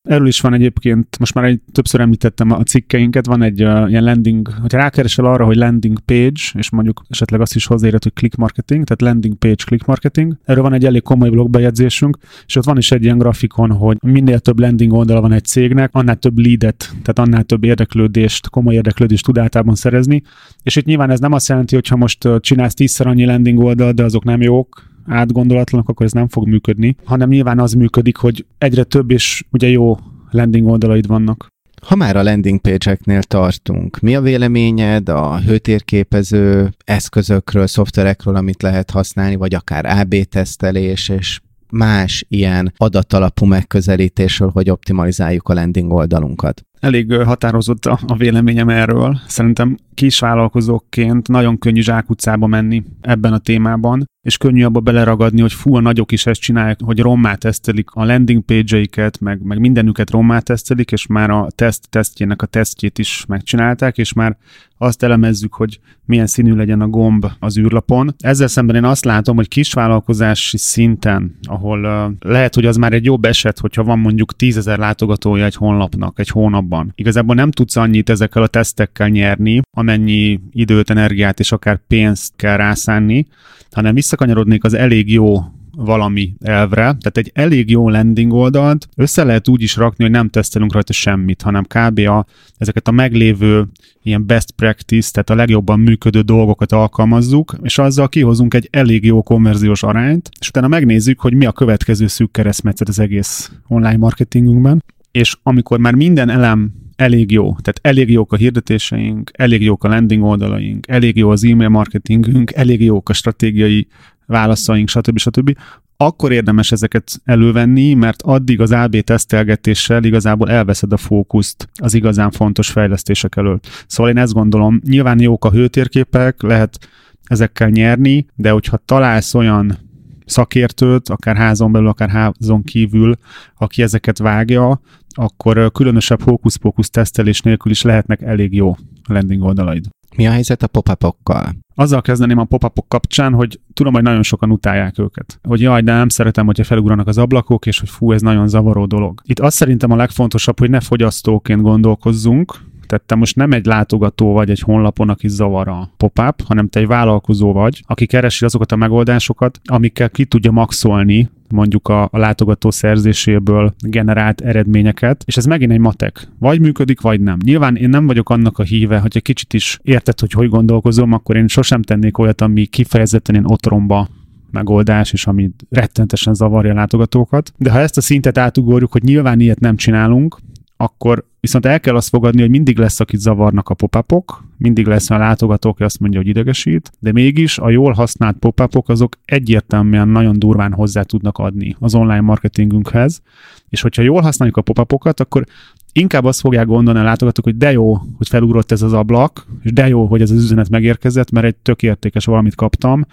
Erről is van egyébként, most már egy, többször említettem a cikkeinket, van egy uh, ilyen landing, hogyha rákeresel arra, hogy landing page, és mondjuk esetleg azt is hozzáírod, hogy click marketing, tehát landing page click marketing, erről van egy elég komoly blogbejegyzésünk, és ott van is egy ilyen grafikon, hogy minél több landing oldal van egy cégnek, annál több leadet, tehát annál több érdeklődést, komoly érdeklődést tud általában szerezni, és itt nyilván ez nem azt jelenti, hogy ha most csinálsz tízszer annyi landing oldal, de azok nem jók, átgondolatlanak, akkor ez nem fog működni, hanem nyilván az működik, hogy egyre több és ugye jó landing oldalaid vannak. Ha már a landing page-eknél tartunk, mi a véleményed a hőtérképező eszközökről, szoftverekről, amit lehet használni, vagy akár AB tesztelés, és más ilyen adatalapú megközelítésről, hogy optimalizáljuk a landing oldalunkat? Elég határozott a véleményem erről. Szerintem kisvállalkozóként nagyon könnyű zsákutcába menni ebben a témában, és könnyű abba beleragadni, hogy fú, a nagyok is ezt csinálják, hogy rommá tesztelik a landing page-eiket, meg, meg mindenüket rommá tesztelik, és már a teszt tesztjének a tesztjét is megcsinálták, és már azt elemezzük, hogy milyen színű legyen a gomb az űrlapon. Ezzel szemben én azt látom, hogy kisvállalkozási szinten, ahol uh, lehet, hogy az már egy jobb eset, hogyha van mondjuk tízezer látogatója egy honlapnak egy hónapban. Igazából nem tudsz annyit ezekkel a tesztekkel nyerni, amennyi időt, energiát és akár pénzt kell rászánni, hanem visszakanyarodnék az elég jó valami elvre, tehát egy elég jó landing oldalt össze lehet úgy is rakni, hogy nem tesztelünk rajta semmit, hanem kb. A, ezeket a meglévő ilyen best practice, tehát a legjobban működő dolgokat alkalmazzuk, és azzal kihozunk egy elég jó konverziós arányt, és utána megnézzük, hogy mi a következő szűk keresztmetszet az egész online marketingünkben, és amikor már minden elem elég jó. Tehát elég jók a hirdetéseink, elég jók a landing oldalaink, elég jó az e-mail marketingünk, elég jók a stratégiai válaszaink, stb. stb. Akkor érdemes ezeket elővenni, mert addig az AB tesztelgetéssel igazából elveszed a fókuszt az igazán fontos fejlesztések elől. Szóval én ezt gondolom, nyilván jók a hőtérképek, lehet ezekkel nyerni, de hogyha találsz olyan szakértőt, akár házon belül, akár házon kívül, aki ezeket vágja, akkor különösebb hókusz-pókusz tesztelés nélkül is lehetnek elég jó landing oldalaid. Mi a helyzet a pop-upokkal? Azzal kezdeném a pop kapcsán, hogy tudom, hogy nagyon sokan utálják őket. Hogy jaj, de nem szeretem, hogyha felugranak az ablakok, és hogy fú, ez nagyon zavaró dolog. Itt azt szerintem a legfontosabb, hogy ne fogyasztóként gondolkozzunk, tehát te most nem egy látogató vagy egy honlapon, aki zavar a pop-up, hanem te egy vállalkozó vagy, aki keresi azokat a megoldásokat, amikkel ki tudja maxolni mondjuk a, a látogató szerzéséből generált eredményeket, és ez megint egy matek. Vagy működik, vagy nem. Nyilván én nem vagyok annak a híve, hogy egy kicsit is érted, hogy hogy gondolkozom, akkor én sosem tennék olyat, ami kifejezetten én otromba megoldás, és ami rettentesen zavarja a látogatókat. De ha ezt a szintet átugorjuk, hogy nyilván ilyet nem csinálunk, akkor viszont el kell azt fogadni, hogy mindig lesz, akit zavarnak a pop mindig lesz a látogató, aki azt mondja, hogy idegesít, de mégis a jól használt pop azok egyértelműen nagyon durván hozzá tudnak adni az online marketingünkhez, és hogyha jól használjuk a pop akkor inkább azt fogják gondolni a látogatók, hogy de jó, hogy felugrott ez az ablak, és de jó, hogy ez az üzenet megérkezett, mert egy tök értékes valamit kaptam,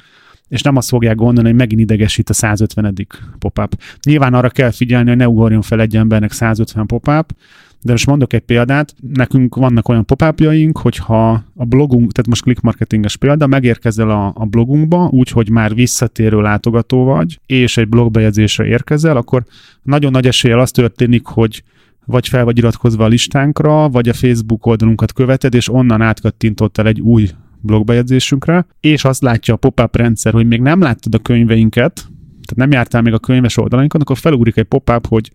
és nem azt fogják gondolni, hogy megint idegesít a 150. pop-up. Nyilván arra kell figyelni, hogy ne ugorjon fel egy embernek 150 pop-up, de most mondok egy példát, nekünk vannak olyan pop hogyha a blogunk, tehát most click marketinges példa, megérkezel a, a blogunkba, úgyhogy már visszatérő látogató vagy, és egy blogbejegyzésre érkezel, akkor nagyon nagy eséllyel az történik, hogy vagy fel vagy iratkozva a listánkra, vagy a Facebook oldalunkat követed, és onnan átkattintottál egy új blogbejegyzésünkre, és azt látja a pop-up rendszer, hogy még nem láttad a könyveinket, tehát nem jártál még a könyves oldalainkon, akkor felugrik egy pop-up, hogy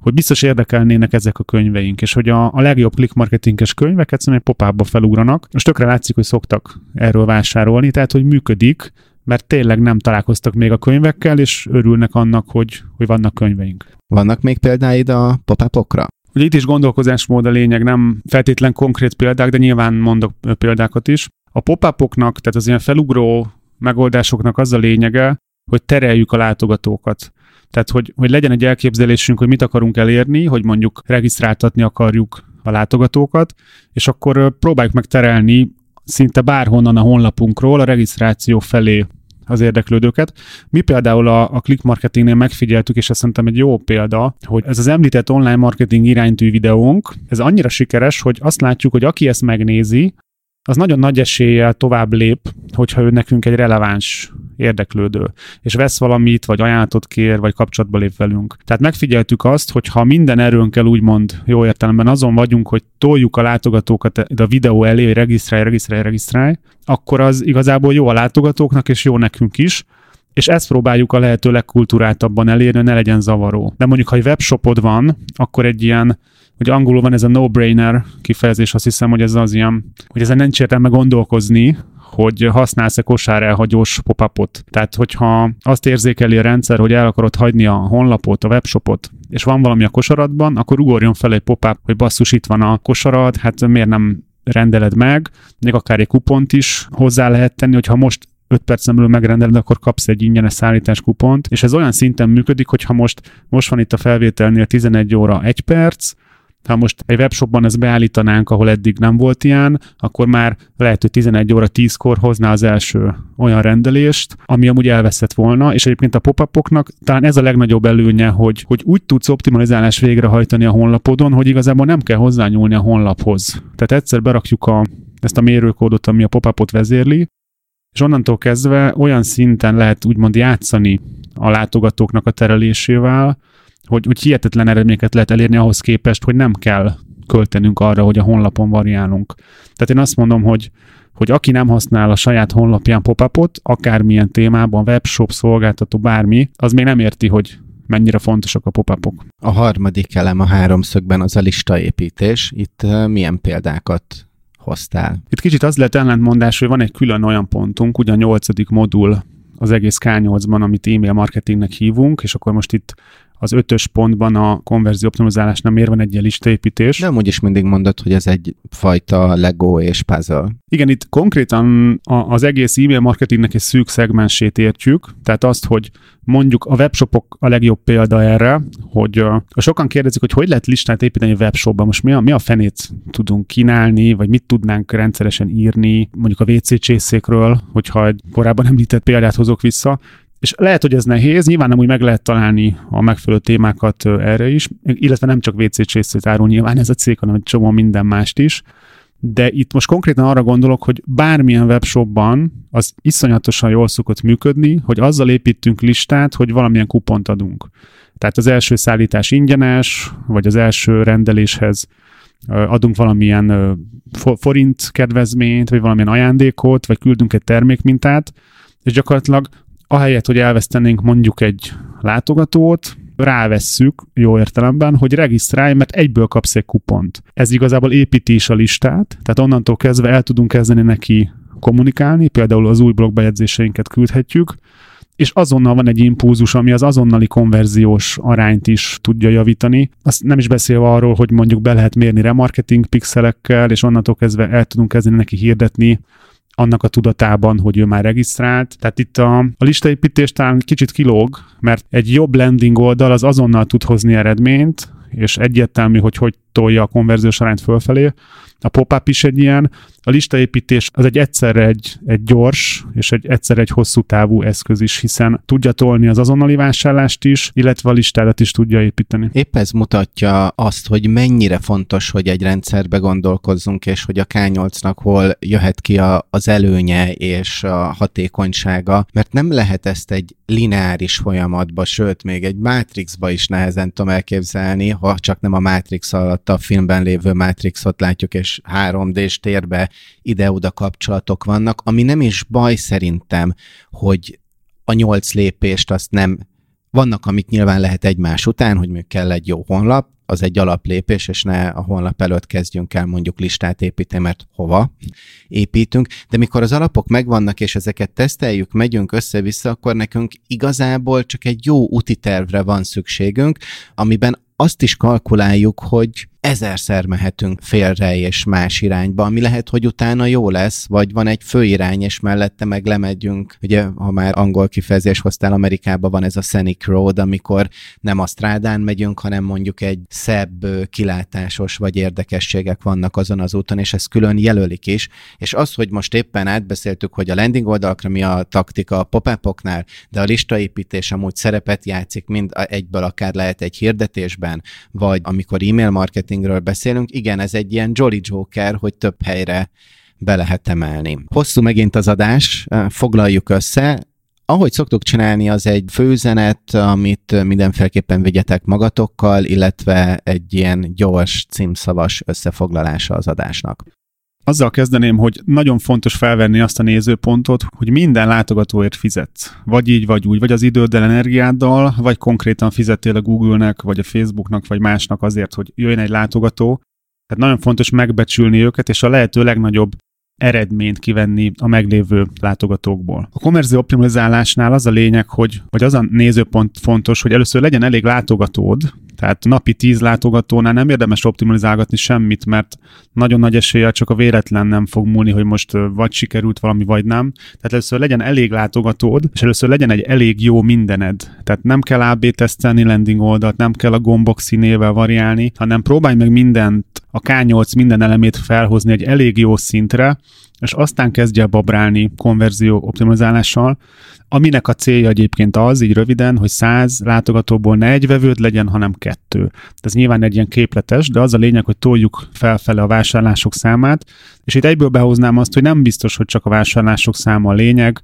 hogy biztos érdekelnének ezek a könyveink, és hogy a, a legjobb click marketinges könyvek egyszerűen egy pop felugranak. Most tökre látszik, hogy szoktak erről vásárolni, tehát hogy működik, mert tényleg nem találkoztak még a könyvekkel, és örülnek annak, hogy, hogy vannak könyveink. Vannak még példáid a pop Ugye itt is gondolkozásmód a lényeg, nem feltétlen konkrét példák, de nyilván mondok példákat is. A pop tehát az ilyen felugró megoldásoknak az a lényege, hogy tereljük a látogatókat. Tehát, hogy, hogy legyen egy elképzelésünk, hogy mit akarunk elérni, hogy mondjuk regisztráltatni akarjuk a látogatókat, és akkor próbáljuk meg terelni szinte bárhonnan a honlapunkról a regisztráció felé az érdeklődőket. Mi például a, a click marketingnél megfigyeltük, és ez szerintem egy jó példa, hogy ez az említett online marketing iránytű videónk, ez annyira sikeres, hogy azt látjuk, hogy aki ezt megnézi, az nagyon nagy eséllyel tovább lép, hogyha ő nekünk egy releváns érdeklődő, és vesz valamit, vagy ajánlatot kér, vagy kapcsolatba lép velünk. Tehát megfigyeltük azt, hogy ha minden erőnkkel úgymond jó értelemben azon vagyunk, hogy toljuk a látogatókat a videó elé, hogy regisztrálj, regisztrálj, regisztrálj, akkor az igazából jó a látogatóknak, és jó nekünk is, és ezt próbáljuk a lehető legkulturáltabban elérni, ne legyen zavaró. De mondjuk, ha egy webshopod van, akkor egy ilyen hogy angolul van ez a no-brainer kifejezés, azt hiszem, hogy ez az ilyen, hogy ezen nincs értelme gondolkozni, hogy használsz-e kosár elhagyós pop-upot. Tehát, hogyha azt érzékeli a rendszer, hogy el akarod hagyni a honlapot, a webshopot, és van valami a kosaratban, akkor ugorjon fel egy pop-up, hogy basszus, itt van a kosarad, hát miért nem rendeled meg, még akár egy kupont is hozzá lehet tenni, hogyha most 5 percen belül megrendeled, akkor kapsz egy ingyenes szállítás kupont, és ez olyan szinten működik, hogy ha most, most van itt a felvételnél 11 óra 1 perc, ha most egy webshopban ezt beállítanánk, ahol eddig nem volt ilyen, akkor már lehet, hogy 11 óra 10-kor hozná az első olyan rendelést, ami amúgy elveszett volna, és egyébként a pop-upoknak talán ez a legnagyobb előnye, hogy, hogy úgy tudsz optimalizálás végrehajtani a honlapodon, hogy igazából nem kell hozzányúlni a honlaphoz. Tehát egyszer berakjuk a, ezt a mérőkódot, ami a pop-upot vezérli, és onnantól kezdve olyan szinten lehet úgymond játszani a látogatóknak a terelésével, hogy, hogy hihetetlen eredményeket lehet elérni ahhoz képest, hogy nem kell költenünk arra, hogy a honlapon variálunk. Tehát én azt mondom, hogy, hogy aki nem használ a saját honlapján pop-upot, akármilyen témában, webshop, szolgáltató, bármi, az még nem érti, hogy mennyire fontosak a pop-upok. A harmadik elem a háromszögben az a listaépítés. Itt milyen példákat hoztál? Itt kicsit az lehet ellentmondás, hogy van egy külön olyan pontunk, ugye a nyolcadik modul az egész K8-ban, amit e-mail marketingnek hívunk, és akkor most itt az ötös pontban a konverzió optimalizálásnál miért van egy ilyen listaépítés. De amúgy is mindig mondod, hogy ez egy fajta Lego és puzzle. Igen, itt konkrétan az egész e-mail marketingnek egy szűk szegmensét értjük, tehát azt, hogy mondjuk a webshopok a legjobb példa erre, hogy uh, sokan kérdezik, hogy hogy lehet listát építeni a webshopban, most mi a, mi a fenét tudunk kínálni, vagy mit tudnánk rendszeresen írni, mondjuk a WC csészékről, hogyha egy korábban említett példát hozok vissza, és lehet, hogy ez nehéz, nyilván nem úgy meg lehet találni a megfelelő témákat erre is, illetve nem csak WC csészét árul nyilván ez a cég, hanem egy csomó minden mást is. De itt most konkrétan arra gondolok, hogy bármilyen webshopban az iszonyatosan jól szokott működni, hogy azzal építünk listát, hogy valamilyen kupont adunk. Tehát az első szállítás ingyenes, vagy az első rendeléshez adunk valamilyen forint kedvezményt, vagy valamilyen ajándékot, vagy küldünk egy termékmintát, és gyakorlatilag ahelyett, hogy elvesztenénk mondjuk egy látogatót, rávesszük jó értelemben, hogy regisztrálj, mert egyből kapsz egy kupont. Ez igazából építi is a listát, tehát onnantól kezdve el tudunk kezdeni neki kommunikálni, például az új blogbejegyzéseinket küldhetjük, és azonnal van egy impulzus, ami az azonnali konverziós arányt is tudja javítani. Azt nem is beszélve arról, hogy mondjuk be lehet mérni remarketing pixelekkel, és onnantól kezdve el tudunk kezdeni neki hirdetni annak a tudatában, hogy ő már regisztrált. Tehát itt a, a listaépítés talán kicsit kilóg, mert egy jobb landing oldal az azonnal tud hozni eredményt, és egyértelmű, hogy hogy tolja a konverziós arányt fölfelé. A pop-up is egy ilyen, a listaépítés az egy egyszerre egy, egy gyors és egy egyszerre egy hosszú távú eszköz is, hiszen tudja tolni az azonnali vásárlást is, illetve a listádat is tudja építeni. Épp ez mutatja azt, hogy mennyire fontos, hogy egy rendszerbe gondolkozzunk, és hogy a K8-nak hol jöhet ki a, az előnye és a hatékonysága, mert nem lehet ezt egy lineáris folyamatba, sőt, még egy Matrixba is nehezen tudom elképzelni, ha csak nem a Matrix alatt a filmben lévő Matrixot látjuk, és 3D-s térbe ide-oda kapcsolatok vannak, ami nem is baj szerintem, hogy a nyolc lépést azt nem vannak, amik nyilván lehet egymás után, hogy még kell egy jó honlap, az egy alaplépés, és ne a honlap előtt kezdjünk el mondjuk listát építeni, mert hova építünk. De mikor az alapok megvannak, és ezeket teszteljük, megyünk össze-vissza, akkor nekünk igazából csak egy jó úti tervre van szükségünk, amiben azt is kalkuláljuk, hogy ezerszer mehetünk félre és más irányba, ami lehet, hogy utána jó lesz, vagy van egy főirány, és mellette meg lemegyünk. Ugye, ha már angol kifejezés hoztál, Amerikában van ez a Scenic Road, amikor nem a strádán megyünk, hanem mondjuk egy szebb, kilátásos vagy érdekességek vannak azon az úton, és ezt külön jelölik is. És az, hogy most éppen átbeszéltük, hogy a landing oldalakra mi a taktika a pop de a listaépítés amúgy szerepet játszik, mind egyből akár lehet egy hirdetésben, vagy amikor e-mail marketing marketingről beszélünk, igen, ez egy ilyen Jolly Joker, hogy több helyre be lehet emelni. Hosszú megint az adás, foglaljuk össze. Ahogy szoktuk csinálni, az egy főzenet, amit mindenféleképpen vigyetek magatokkal, illetve egy ilyen gyors, címszavas összefoglalása az adásnak. Azzal kezdeném, hogy nagyon fontos felvenni azt a nézőpontot, hogy minden látogatóért fizetsz. Vagy így, vagy úgy, vagy az időddel, energiáddal, vagy konkrétan fizettél a Google-nek, vagy a Facebooknak, vagy másnak azért, hogy jöjjön egy látogató. Tehát nagyon fontos megbecsülni őket, és a lehető legnagyobb eredményt kivenni a meglévő látogatókból. A konverzió optimalizálásnál az a lényeg, hogy, vagy az a nézőpont fontos, hogy először legyen elég látogatód, Tehát napi 10 látogatónál nem érdemes optimalizálgatni semmit, mert nagyon nagy eséllyel csak a véletlen nem fog múlni, hogy most vagy sikerült valami, vagy nem. Tehát először legyen elég látogatód, és először legyen egy elég jó mindened. Tehát nem kell AB tesztelni landing oldalt, nem kell a gombok színével variálni, hanem próbálj meg mindent, a K8 minden elemét felhozni egy elég jó szintre, és aztán kezdje babrálni konverzió optimizálással, aminek a célja egyébként az, így röviden, hogy 100 látogatóból ne egy vevőd legyen, hanem kettő. Ez nyilván egy ilyen képletes, de az a lényeg, hogy toljuk felfele a vásárlások számát, és itt egyből behoznám azt, hogy nem biztos, hogy csak a vásárlások száma a lényeg,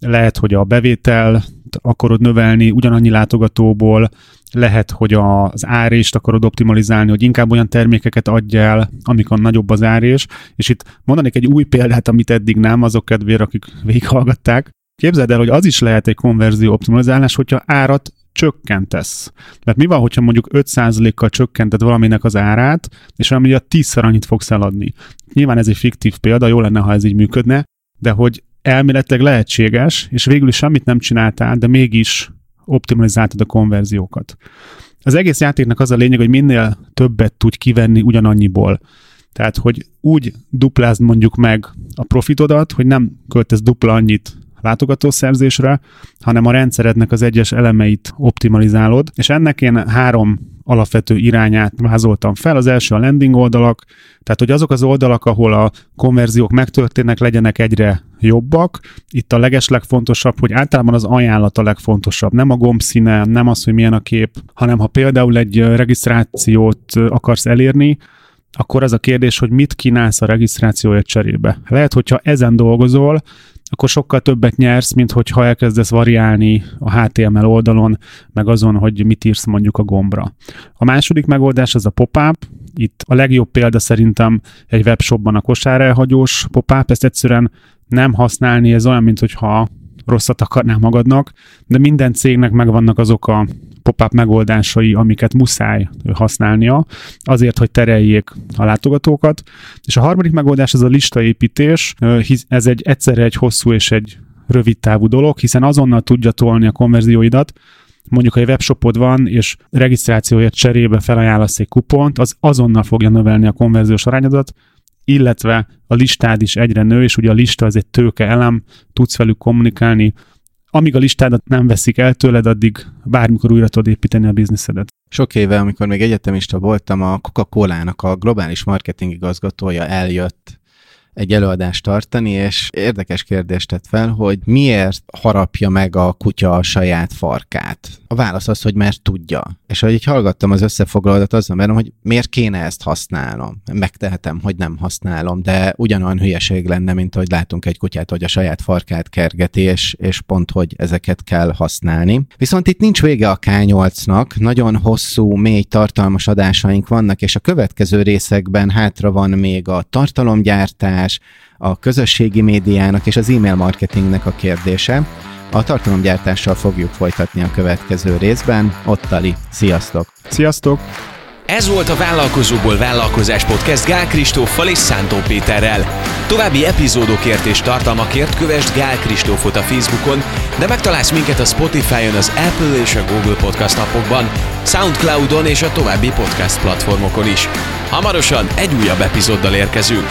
lehet, hogy a bevétel akarod növelni ugyanannyi látogatóból, lehet, hogy az árést akarod optimalizálni, hogy inkább olyan termékeket adj el, amikor nagyobb az árés, és itt mondanék egy új példát, amit eddig nem, azok kedvére, akik végighallgatták. Képzeld el, hogy az is lehet egy konverzió optimalizálás, hogyha árat csökkentesz. Mert mi van, hogyha mondjuk 5%-kal csökkented valaminek az árát, és valami a 10-szer annyit fogsz eladni. Nyilván ez egy fiktív példa, jó lenne, ha ez így működne, de hogy elméletileg lehetséges, és végül is semmit nem csináltál, de mégis optimalizáltad a konverziókat. Az egész játéknak az a lényeg, hogy minél többet tudj kivenni ugyanannyiból. Tehát, hogy úgy duplázd mondjuk meg a profitodat, hogy nem költesz dupla annyit látogatószerzésre, hanem a rendszerednek az egyes elemeit optimalizálod, és ennek én három alapvető irányát vázoltam fel. Az első a landing oldalak, tehát hogy azok az oldalak, ahol a konverziók megtörténnek, legyenek egyre jobbak. Itt a legeslegfontosabb, hogy általában az ajánlat a legfontosabb. Nem a gomb színe, nem az, hogy milyen a kép, hanem ha például egy regisztrációt akarsz elérni, akkor az a kérdés, hogy mit kínálsz a regisztrációért cserébe. Lehet, hogyha ezen dolgozol, akkor sokkal többet nyersz, mint hogyha elkezdesz variálni a HTML oldalon, meg azon, hogy mit írsz mondjuk a gombra. A második megoldás az a pop-up. Itt a legjobb példa szerintem egy webshopban a kosár elhagyós pop-up. Ezt egyszerűen nem használni, ez olyan, mint hogyha rosszat akarnál magadnak, de minden cégnek megvannak azok a pop-up megoldásai, amiket muszáj használnia, azért, hogy tereljék a látogatókat. És a harmadik megoldás az a listaépítés, ez egy egyszerre egy hosszú és egy rövid távú dolog, hiszen azonnal tudja tolni a konverzióidat, mondjuk ha egy webshopod van, és regisztrációért cserébe felajánlasz egy kupont, az azonnal fogja növelni a konverziós arányodat, illetve a listád is egyre nő, és ugye a lista az egy tőke elem, tudsz velük kommunikálni, amíg a listádat nem veszik el tőled, addig bármikor újra tudod építeni a bizniszedet. Sok éve, amikor még egyetemista voltam, a Coca-Cola-nak a globális marketing igazgatója eljött egy előadást tartani, és érdekes kérdést tett fel, hogy miért harapja meg a kutya a saját farkát. A válasz az, hogy mert tudja. És ahogy így hallgattam az összefoglalódat, azon merem, hogy miért kéne ezt használnom. Megtehetem, hogy nem használom, de ugyanolyan hülyeség lenne, mint hogy látunk egy kutyát, hogy a saját farkát kergeti, és, és pont, hogy ezeket kell használni. Viszont itt nincs vége a K8-nak, nagyon hosszú, mély, tartalmas adásaink vannak, és a következő részekben hátra van még a tartalomgyártás, a közösségi médiának és az e-mail marketingnek a kérdése. A tartalomgyártással fogjuk folytatni a következő részben. Ottali, sziasztok! Sziasztok! Ez volt a Vállalkozóból Vállalkozás Podcast Gál Kristóffal és Szántó Péterrel. További epizódokért és tartalmakért kövesd Gál Kristófot a Facebookon, de megtalálsz minket a Spotify-on, az Apple és a Google Podcast appokban, Soundcloudon és a további podcast platformokon is. Hamarosan egy újabb epizóddal érkezünk.